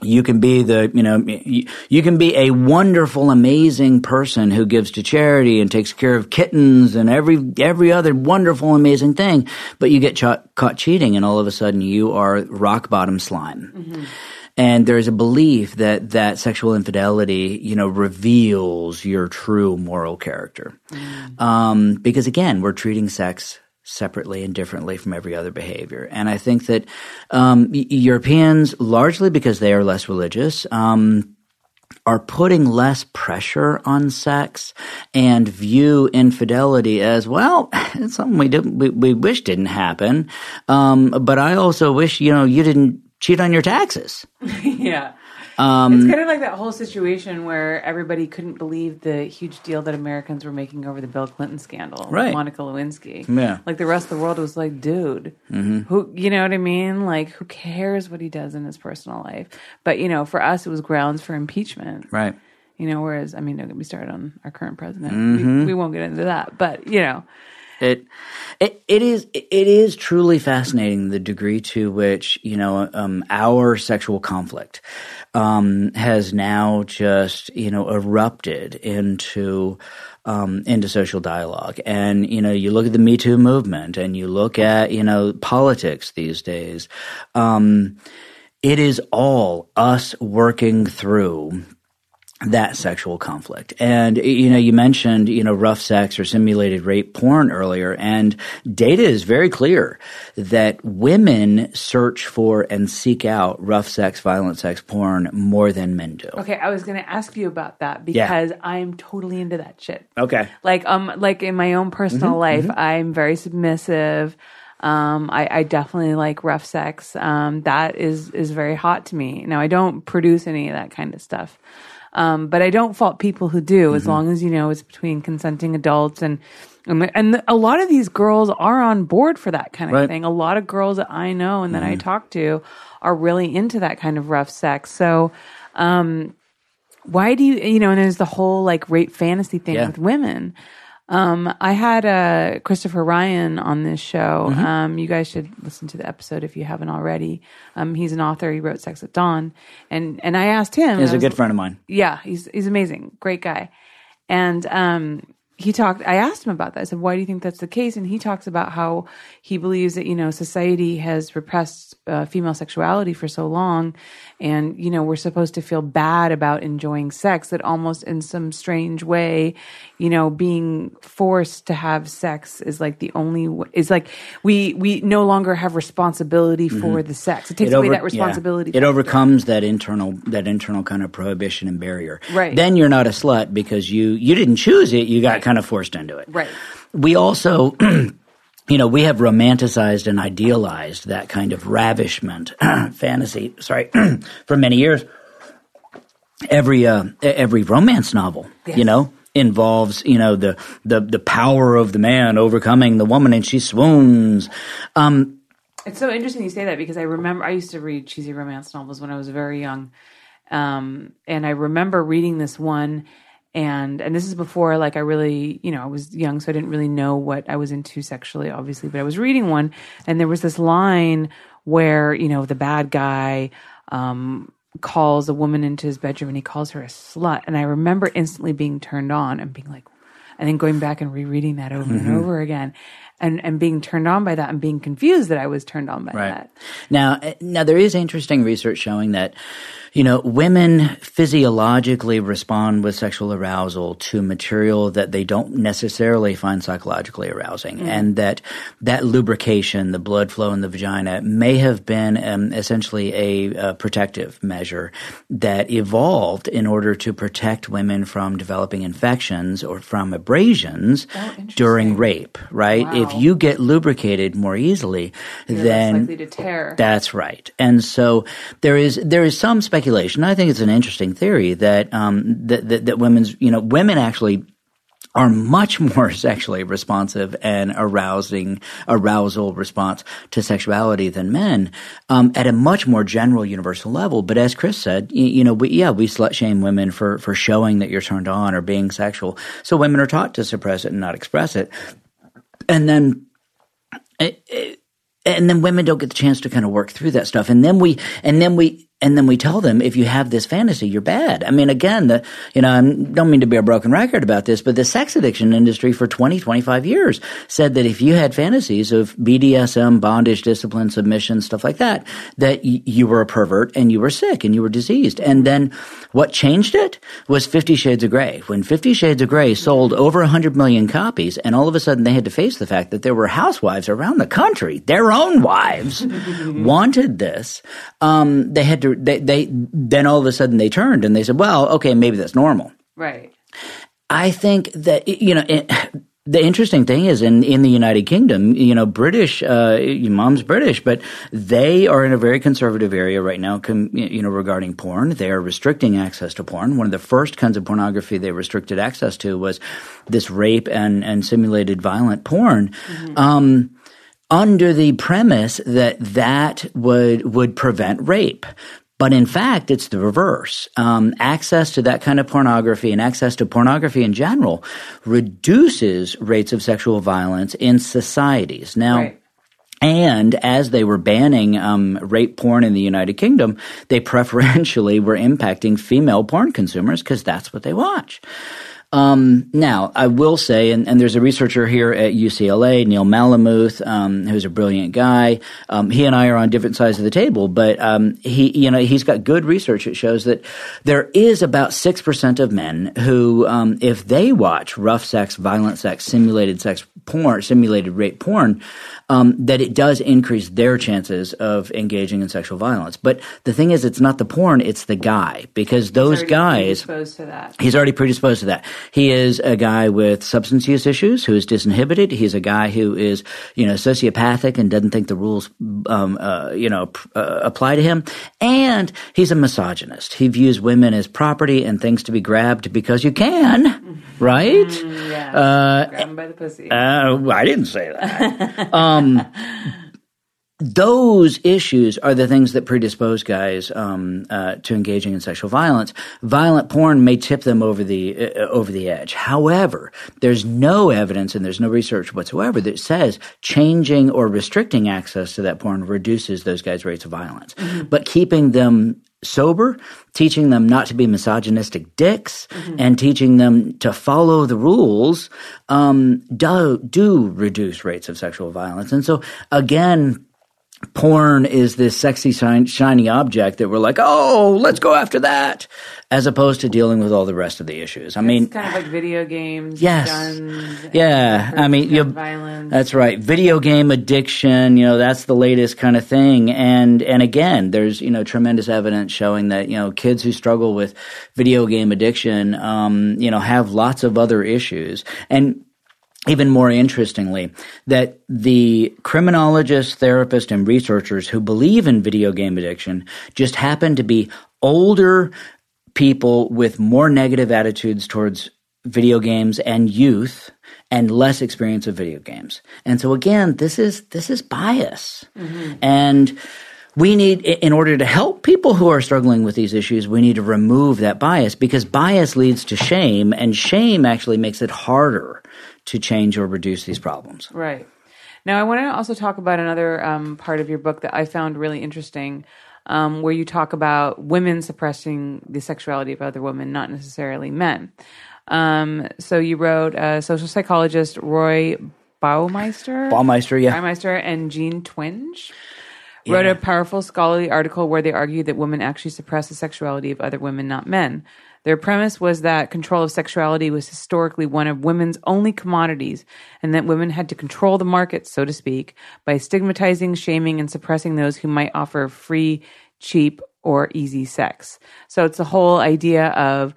you can be the, you know, you, can be a wonderful, amazing person who gives to charity and takes care of kittens and every, every other wonderful, amazing thing, but you get ch- caught cheating and all of a sudden you are rock bottom slime. Mm-hmm. And there's a belief that that sexual infidelity, you know, reveals your true moral character. Um, because again, we're treating sex separately and differently from every other behavior. And I think that um, Europeans, largely because they are less religious, um, are putting less pressure on sex and view infidelity as well. It's something we didn't, we, we wish didn't happen. Um, but I also wish you know you didn't cheat on your taxes. yeah. Um, it's kind of like that whole situation where everybody couldn't believe the huge deal that Americans were making over the Bill Clinton scandal, Right. Monica Lewinsky. Yeah. like the rest of the world was like, dude, who, you know what I mean? Like, who cares what he does in his personal life? But you know, for us, it was grounds for impeachment, Right. You know, whereas I mean, don't get me started on our current president. We, we won't get into that, but you know. It, it, it is, it is truly fascinating the degree to which, you know, um, our sexual conflict, um, has now just, you know, erupted into, um, into social dialogue. And, you know, you look at the Me Too movement and you look at, you know, politics these days. Um, it is all us working through that sexual conflict. And, you know, you mentioned, you know, rough sex or simulated rape porn earlier, and data is very clear that women search for and seek out rough sex, violent sex porn more than men do. Okay, I was going to ask you about that because yeah. I'm totally into that shit. Okay. Like, um, like in my own personal mm-hmm, life, mm-hmm. I'm very submissive. Um, I, I, definitely like rough sex. Um, that is is very hot to me. Now I don't produce any of that kind of stuff. Um, but I don't fault people who do, mm-hmm. as long as you know it's between consenting adults and and, and a lot of these girls are on board for that kind of right. thing. A lot of girls that I know and that mm-hmm. I talk to are really into that kind of rough sex. So, um, why do you, you know, and there's the whole like rape fantasy thing yeah. with women. Um, I had uh, Christopher Ryan on this show. Mm-hmm. Um, you guys should listen to the episode if you haven't already. Um, he's an author. He wrote Sex at Dawn, and and I asked him. He's a good friend of mine. Yeah, he's he's amazing, great guy, and um, he talked i asked him about that i said why do you think that's the case and he talks about how he believes that you know society has repressed uh, female sexuality for so long and you know we're supposed to feel bad about enjoying sex that almost in some strange way you know being forced to have sex is like the only is like we we no longer have responsibility for mm-hmm. the sex it takes it over, away that responsibility yeah. it overcomes that internal that internal kind of prohibition and barrier right then you're not a slut because you you didn't choose it you got kind of forced into it. Right. We also you know, we have romanticized and idealized that kind of ravishment fantasy, sorry, for many years. Every uh, every romance novel, yes. you know, involves, you know, the the the power of the man overcoming the woman and she swoons. Um, it's so interesting you say that because I remember I used to read cheesy romance novels when I was very young. Um, and I remember reading this one and and this is before like I really you know I was young so I didn't really know what I was into sexually obviously but I was reading one and there was this line where you know the bad guy um, calls a woman into his bedroom and he calls her a slut and I remember instantly being turned on and being like and then going back and rereading that over mm-hmm. and over again and and being turned on by that and being confused that I was turned on by right. that. Now eh, now there is interesting research showing that you know, women physiologically respond with sexual arousal to material that they don't necessarily find psychologically arousing, mm. and that that lubrication, the blood flow in the vagina, may have been um, essentially a, a, protective measure that evolved in order to protect women from developing infections or from abrasions oh, during rape. Right? Wow. If you get lubricated more easily, You're then likely to tear. That's right. And so there is there is some speculation speculation. I think it's an interesting theory that, um, that, that, that women's, you know, women actually are much more sexually responsive and arousing arousal response to sexuality than men um, at a much more general universal level. But as Chris said, you, you know, we, yeah, we slut shame women for for showing that you're turned on or being sexual. So women are taught to suppress it and not express it, and then. It, it, and then women don't get the chance to kind of work through that stuff. And then we, and then we, and then we tell them if you have this fantasy you're bad. I mean again the you know i don't mean to be a broken record about this but the sex addiction industry for 20 25 years said that if you had fantasies of bdsm bondage discipline submission stuff like that that y- you were a pervert and you were sick and you were diseased. And then what changed it was 50 shades of gray when 50 shades of gray sold over 100 million copies and all of a sudden they had to face the fact that there were housewives around the country their own wives wanted this um, they had to they, they then all of a sudden they turned and they said, well, okay, maybe that's normal. Right. I think that you know. It, the interesting thing is in, in the United Kingdom, you know, British, uh, your mom's British, but they are in a very conservative area right now, com, you know, regarding porn. They are restricting access to porn. One of the first kinds of pornography they restricted access to was this rape and, and simulated violent porn. Mm-hmm. Um, under the premise that that would would prevent rape But in fact, it's the reverse. Um, access to that kind of pornography and access to pornography in general reduces rates of sexual violence in societies. Now, Right. and as they were banning um, rape porn in the United Kingdom, they preferentially were impacting female porn consumers because that's what they watch. Um, now, I will say, and, and there's a researcher here at UCLA, Neil Malamuth, um, who's a brilliant guy. Um, he and I are on different sides of the table, but um, he, you know, he's got good research that shows that there is about six percent of men who, um, if they watch rough sex, violent sex, simulated sex porn, simulated rape porn, um, that it does increase their chances of engaging in sexual violence. But the thing is, it's not the porn; it's the guy because those guys. predisposed to that. He's already predisposed to that. He is a guy with substance use issues who is disinhibited. He's a guy who is, you know, sociopathic and doesn't think the rules, um, uh, you know, pr- uh, apply to him. And he's a misogynist. He views women as property and things to be grabbed because you can, right? Yeah. Uh, Grab by the pussy. uh, I didn't say that. um, those issues are the things that predispose guys um, uh, to engaging in sexual violence. Violent porn may tip them over the uh, over the edge. However, there's no evidence and there's no research whatsoever that says changing or restricting access to that porn reduces those guys' rates of violence. But keeping them sober, teaching them not to be misogynistic dicks, and teaching them to follow the rules um, do do reduce rates of sexual violence. And so again. Porn is this sexy, shiny, object that we're like, oh, let's go after that, as opposed to dealing with all the rest of the issues. I mean, it's kind of like video games, Yes. guns, Yeah, I mean, you- violence. That's right. Video game addiction, you know, that's the latest kind of thing. And, and again, there's, you know, tremendous evidence showing that, you know, kids who struggle with video game addiction, um, you know, have lots of other issues. And even more interestingly, that the criminologists, therapists, and researchers who believe in video game addiction just happen to be older people with more negative attitudes towards video games and youth and less experience of video games. And so again, this is this is bias. Mm-hmm. And we need in order to help people who are struggling with these issues, we need to remove that bias because bias leads to shame and shame actually makes it harder to change or reduce these problems. Right. Now, I want to also talk about another um, part of your book that I found really interesting, um, where you talk about women suppressing the sexuality of other women, not necessarily men. Um, so you wrote uh, social psychologist Roy Baumeister, Baumeister, yeah. Baumeister and Jean Twenge wrote a powerful scholarly article where they argue that women actually suppress the sexuality of other women, not men. Their premise was that control of sexuality was historically one of women's only commodities, and that women had to control the market, so to speak, by stigmatizing, shaming, and suppressing those who might offer free, cheap, or easy sex. So it's the whole idea of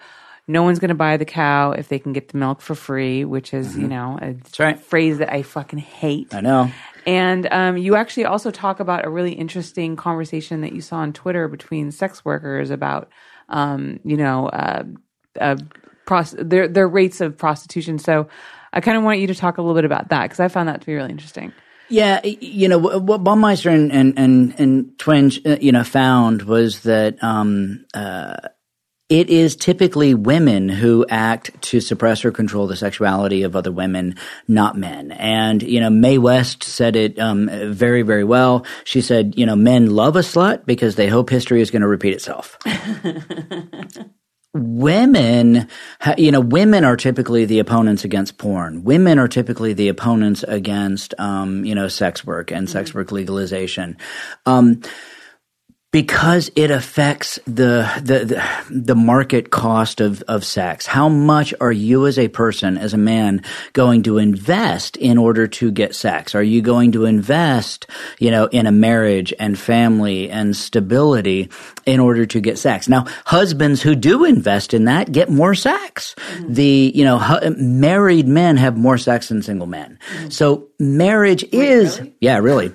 no one's going to buy the cow if they can get the milk for free, which is, you know, a right. phrase that I fucking hate. I know. And um, you actually also talk about a really interesting conversation that you saw on Twitter between sex workers about, um, you know, uh, uh, pros- their their rates of prostitution. So I kind of want you to talk a little bit about that because I found that to be really interesting. Yeah, you know wh- what Baumeister and and and, and Twenge, uh, you know, found was that um, uh, it is typically women who act to suppress or control the sexuality of other women, not men. And you know, Mae West said it um, very very well. She said, you know, men love a slut because they hope history is going to repeat itself. women, you know, women are typically the opponents against porn. Women are typically the opponents against, um, you know, sex work and sex work legalization. Um, because it affects the, the the market cost of of sex. How much are you as a person, as a man, going to invest in order to get sex? Are you going to invest, you know, in a marriage and family and stability in order to get sex? Now, husbands who do invest in that get more sex. Mm-hmm. The you know married men have more sex than single men. Mm-hmm. So marriage is really? yeah really.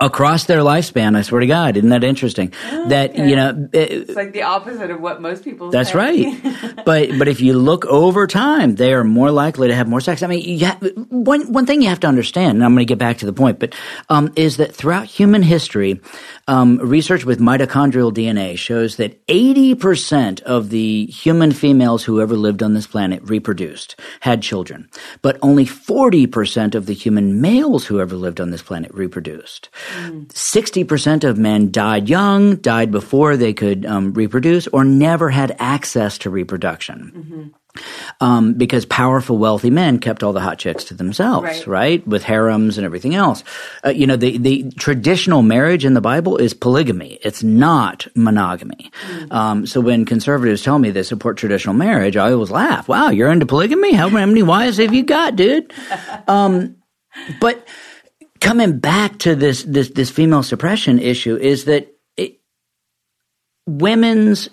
across their lifespan. I swear to God, isn't that interesting? Oh, that you know, it's like the opposite of what most people. That's say. right. but but if you look over time, they are more likely to have more sex. I mean, have, one one thing you have to understand, and I'm going to get back to the point, but um, is that throughout human history, um, research with mitochondrial DNA shows that 80% of the human females who ever lived on this planet reproduced, had children, but only 40% of the human males who ever lived on this planet reproduced. Mm. 60% of men died young, died before they could um, reproduce, or never had access to reproduction. Mm-hmm um, because powerful, wealthy men kept all the hot chicks to themselves, right? right? With harems and everything else. Uh, you know, the, the traditional marriage in the Bible is polygamy. It's not monogamy. Mm-hmm. Um, so when conservatives tell me they support traditional marriage, I always laugh. Wow, you're into polygamy? How many wives have you got, dude? Um, but coming back to this, this, this female suppression issue is that it, women's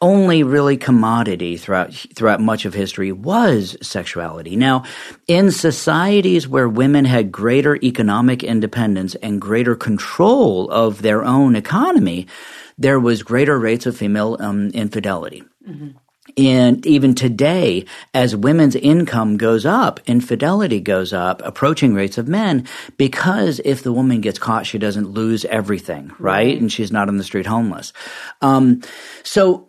only really commodity throughout throughout much of history was sexuality. Now, in societies where women had greater economic independence and greater control of their own economy, there was greater rates of female um, infidelity. Mm-hmm. And even today, as women's income goes up, infidelity goes up, approaching rates of men, because if the woman gets caught, she doesn't lose everything, right? right. And she's not on the street homeless. Um, so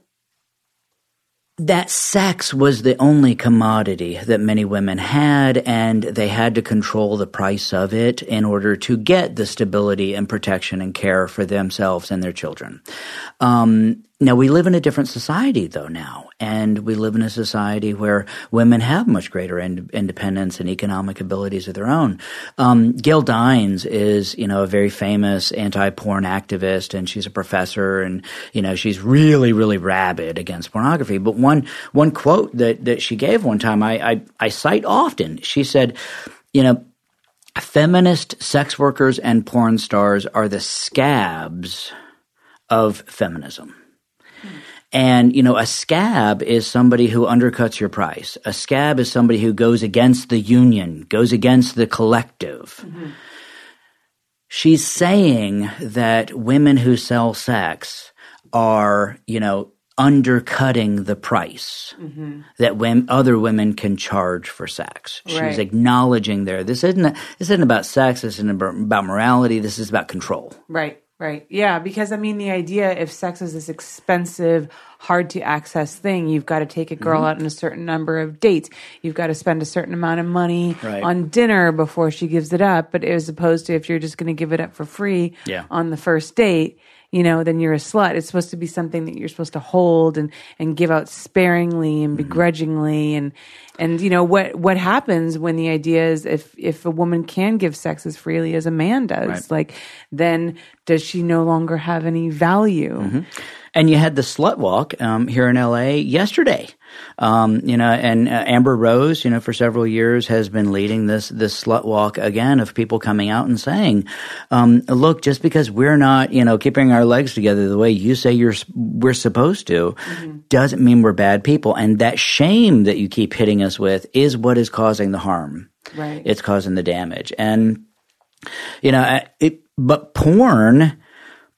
that sex was the only commodity that many women had, and they had to control the price of it in order to get the stability and protection and care for themselves and their children. Um, now we live in a different society though now, and we live in a society where women have much greater ind- independence and economic abilities of their own. Um, Gail Dines is, you know, a very famous anti-porn activist, and she's a professor, and you know, she's really, really rabid against pornography. But one one quote that that she gave one time, I I, I cite often. She said, you know. Feminist sex workers and porn stars are the scabs of feminism. And, you know, a scab is somebody who undercuts your price. A scab is somebody who goes against the union, goes against the collective. Mm-hmm. She's saying that women who sell sex are, you know, undercutting the price mm-hmm. that when other women can charge for sex. She's right. acknowledging there. This isn't this isn't about sex. This isn't about morality. This is about control. Right. Right. Yeah. Because I mean, the idea if sex is this expensive, hard to access thing, you've got to take a girl mm-hmm. out on a certain number of dates. You've got to spend a certain amount of money right. on dinner before she gives it up. But as opposed to if you're just going to give it up for free yeah. on the first date, you know, then you're a slut. It's supposed to be something that you're supposed to hold and, and give out sparingly and mm-hmm. begrudgingly. And, and, you know, what, what happens when the idea is if, if a woman can give sex as freely as a man does, right. like, then does she no longer have any value? Mm-hmm. And you had the slut walk um, here in LA yesterday. Um, you know, and uh, Amber Rose, you know, for several years has been leading this this slut walk again of people coming out and saying, um, "Look, just because we're not, you know, keeping our legs together the way you say you're we're supposed to, mm-hmm. doesn't mean we're bad people." And that shame that you keep hitting us with is what is causing the harm. Right. It's causing the damage, and you know, it, but porn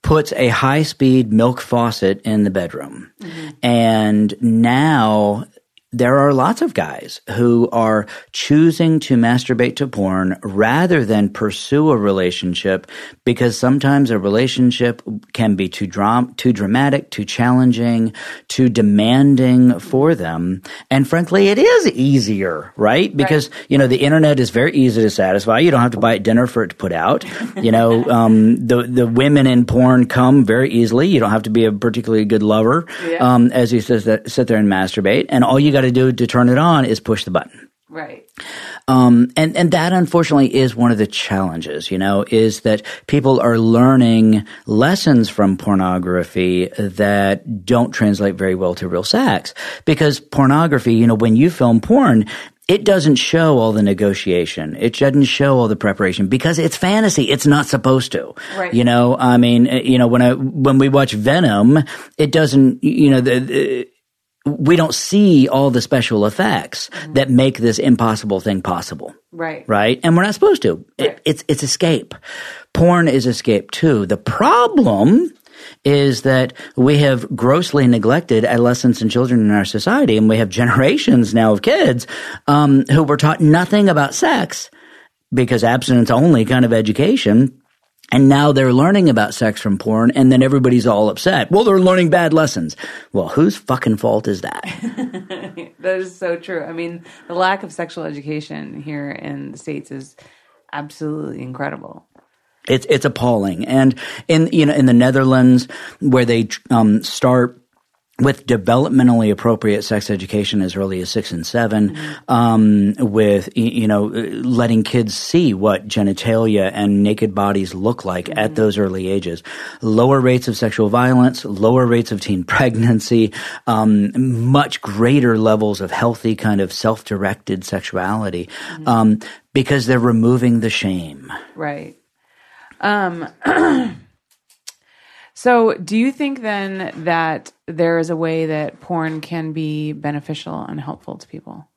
puts a high speed milk faucet in the bedroom. Mm-hmm. And now there are lots of guys who are choosing to masturbate to porn rather than pursue a relationship because sometimes a relationship can be too dram- too dramatic, too challenging, too demanding for them. And frankly, it is easier, right? Because, right. you know, the internet is very easy to satisfy. You don't have to buy dinner for it to put out. You know, um, the, the women in porn come very easily. You don't have to be a particularly good lover, yeah. um, as you sit there and masturbate. And all you got got to do to turn it on is push the button. Right. Um, and, and that unfortunately is one of the challenges, you know, is that people are learning lessons from pornography that don't translate very well to real sex. Because pornography, you know, when you film porn, it doesn't show all the negotiation. It doesn't show all the preparation because it's fantasy. It's not supposed to. Right. You know, I mean, you know, when I, when we watch Venom, it doesn't, you know, the, the we don't see all the special effects that make this impossible thing possible. Right. Right? And we're not supposed to. It, it's it's escape. Porn is escape too. The problem is that we have grossly neglected adolescents and children in our society, and we have generations now of kids um, who were taught nothing about sex because abstinence only kind of education. And now they're learning about sex from porn, and then everybody's all upset. Well, they're learning bad lessons. Well, whose fucking fault is that? That is so true. I mean, the lack of sexual education here in the States is absolutely incredible. It's it's appalling. And in you know in the Netherlands, where they um, start with developmentally appropriate sex education as early as six and 7 um, with you know letting kids see what genitalia and naked bodies look like at those early ages. Lower rates of sexual violence, lower rates of teen pregnancy, um, much greater levels of healthy kind of self-directed sexuality um, because they're removing the shame. Right. So, do you think then that there is a way that porn can be beneficial and helpful to people?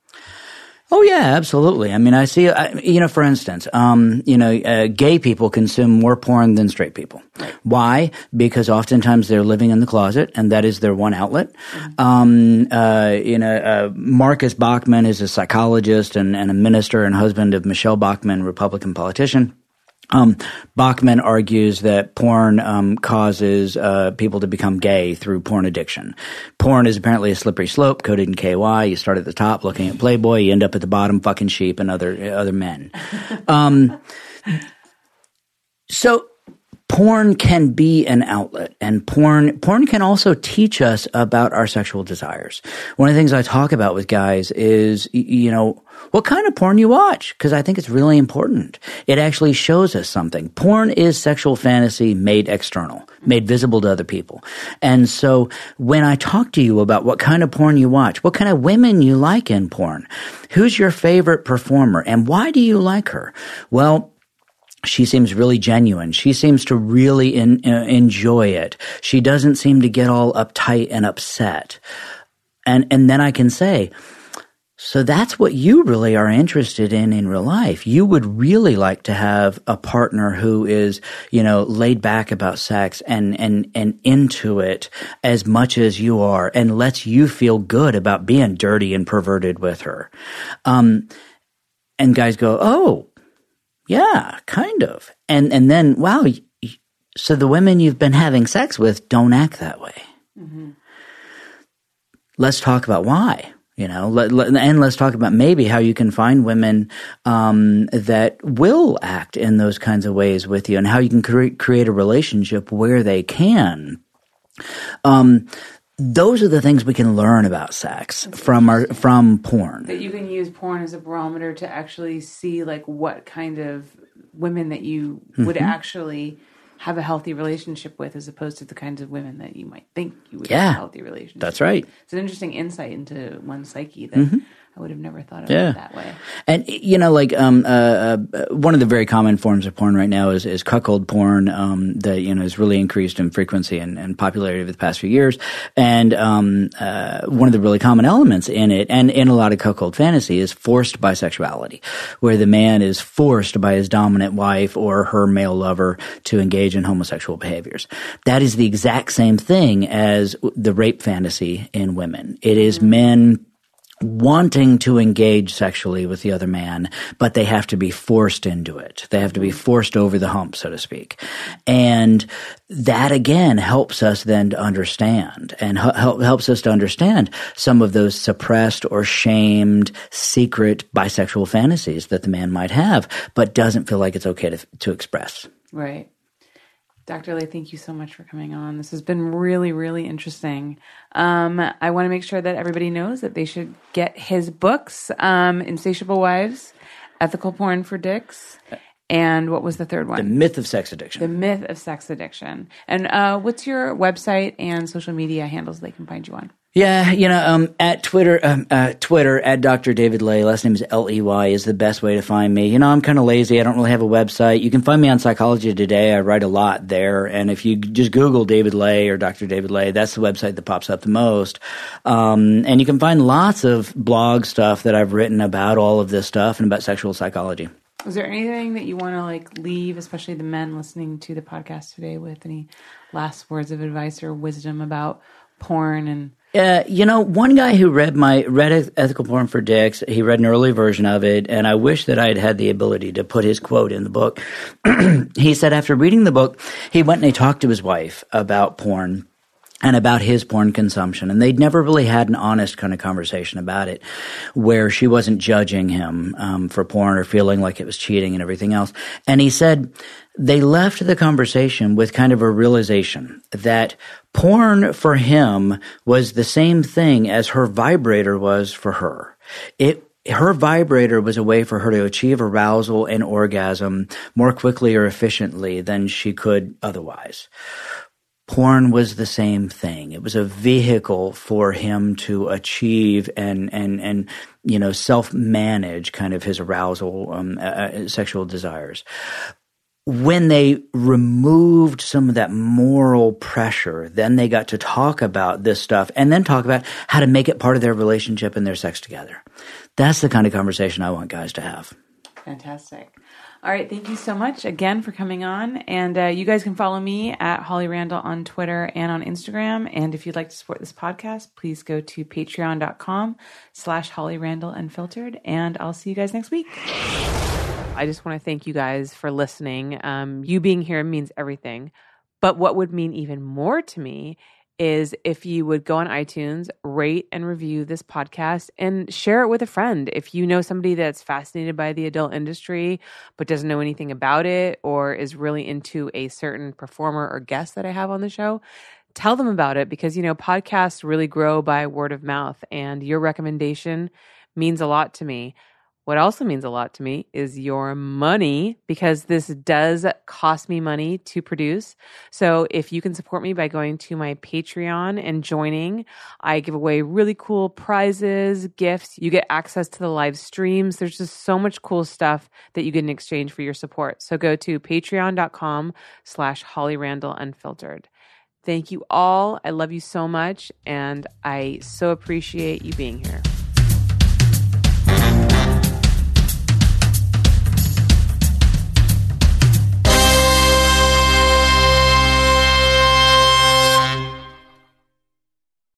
Oh yeah, absolutely. I mean, I see. I, you know, for instance, um, you know, uh, gay people consume more porn than straight people. Why? Because oftentimes they're living in the closet, and that is their one outlet. Um, uh, you know, uh, Marcus Bachmann is a psychologist and, and a minister and husband of Michele Bachmann, Republican politician. Um, Bachmann argues that porn um, causes uh, people to become gay through porn addiction. Porn is apparently a slippery slope coated in KY. You start at the top looking at Playboy, you end up at the bottom fucking sheep and other other men. Um, so porn can be an outlet and porn porn can also teach us about our sexual desires. One of the things I talk about with guys is you know what kind of porn you watch because I think it's really important. It actually shows us something. Porn is sexual fantasy made external, made visible to other people. And so when I talk to you about what kind of porn you watch, what kind of women you like in porn, who's your favorite performer and why do you like her? Well, she seems really genuine. She seems to really in, uh, enjoy it. She doesn't seem to get all uptight and upset. And and then I can say, so that's what you really are interested in in real life. You would really like to have a partner who is, you know, laid back about sex and and and into it as much as you are and lets you feel good about being dirty and perverted with her. Um and guys go, "Oh, yeah, kind of. And and then wow, y- y- so the women you've been having sex with don't act that way. Let's talk about why. You know, let, let- and let's talk about maybe how you can find women um, that will act in those kinds of ways with you, and how you can cre- create a relationship where they can. Um, those are the things we can learn about sex from our from porn. That you can use porn as a barometer to actually see like what kind of women that you would Mm-hmm. actually have a healthy relationship with, as opposed to the kinds of women that you might think you would have a healthy relationship. With. That's right. It's an interesting insight into one's psyche that I would have never thought of Mm-hmm. Yeah. it that way. And you know, like um, uh, uh, one of the very common forms of porn right now is, is cuckold porn um, that you know has really increased in frequency and, and popularity over the past few years. And um, uh, one of the really common elements in it, and in a lot of cuckold fantasy, is forced bisexuality, where the man is forced by his dominant wife or her male lover to engage in homosexual behaviors. That is the exact same thing as the rape fantasy in women. It is men wanting to engage sexually with the other man, but they have to be forced into it. They have to be forced over the hump, so to speak. And that again helps us then to understand and hel- hel- helps us to understand some of those suppressed or shamed secret bisexual fantasies that the man might have, but doesn't feel like it's okay to, to express. Right. Dr. Ley, thank you so much for coming on. This has been really, really interesting. Um, I want to make sure that everybody knows that they should get his books, um, Insatiable Wives, Ethical Porn for Dicks, and what was the third one? The myth of sex addiction. The Myth of Sex Addiction. And uh, what's your website and social media handles they can find you on? Yeah, you know, um, at Twitter, um, uh, Twitter at Dr. David Ley, last name is L E Y, is the best way to find me. You know, I'm kind of lazy. I don't really have a website. You can find me on Psychology Today. I write a lot there, and if you just Google David Ley or Dr. David Ley, that's the website that pops up the most. Um, and you can find lots of blog stuff that I've written about all of this stuff and about sexual psychology. Is there anything that you want to like leave, especially the men listening to the podcast today, with any last words of advice or wisdom about porn and uh, you know, one guy who read my read ethical porn for dicks, he read an early version of it, and I wish that I had had the ability to put his quote in the book. he said after reading the book, he went and he talked to his wife about porn and about his porn consumption. And they'd never really had an honest kind of conversation about it where she wasn't judging him um, for porn or feeling like it was cheating and everything else. And he said they left the conversation with kind of a realization that porn for him was the same thing as her vibrator was for her. It her vibrator was a way for her to achieve arousal and orgasm more quickly or efficiently than she could otherwise porn was the same thing. It was a vehicle for him to achieve and and and you know self manage kind of his arousal, um, uh, uh, sexual desires. When they removed some of that moral pressure, then they got to talk about this stuff and then talk about how to make it part of their relationship and their sex together. That's the kind of conversation I want guys to have. Fantastic. All right. Thank you so much again for coming on. And uh, you guys can follow me at Holly Randall on Twitter and on Instagram. And if you'd like to support this podcast, please go to patreon.com slash Holly Randall Unfiltered. And I'll see you guys next week. I just want to thank you guys for listening. Um, you being here means everything. But what would mean even more to me is if you would go on iTunes, rate and review this podcast and share it with a friend. If you know somebody that's fascinated by the adult industry but doesn't know anything about it or is really into a certain performer or guest that I have on the show, tell them about it because you know podcasts really grow by word of mouth and your recommendation means a lot to me. What also means a lot to me is your money because this does cost me money to produce. So if you can support me by going to my Patreon and joining, I give away really cool prizes, gifts. You get access to the live streams. There's just so much cool stuff that you get in exchange for your support. So go to patreon.com slash Holly Randall Unfiltered. Thank you all. I love you so much and I so appreciate you being here.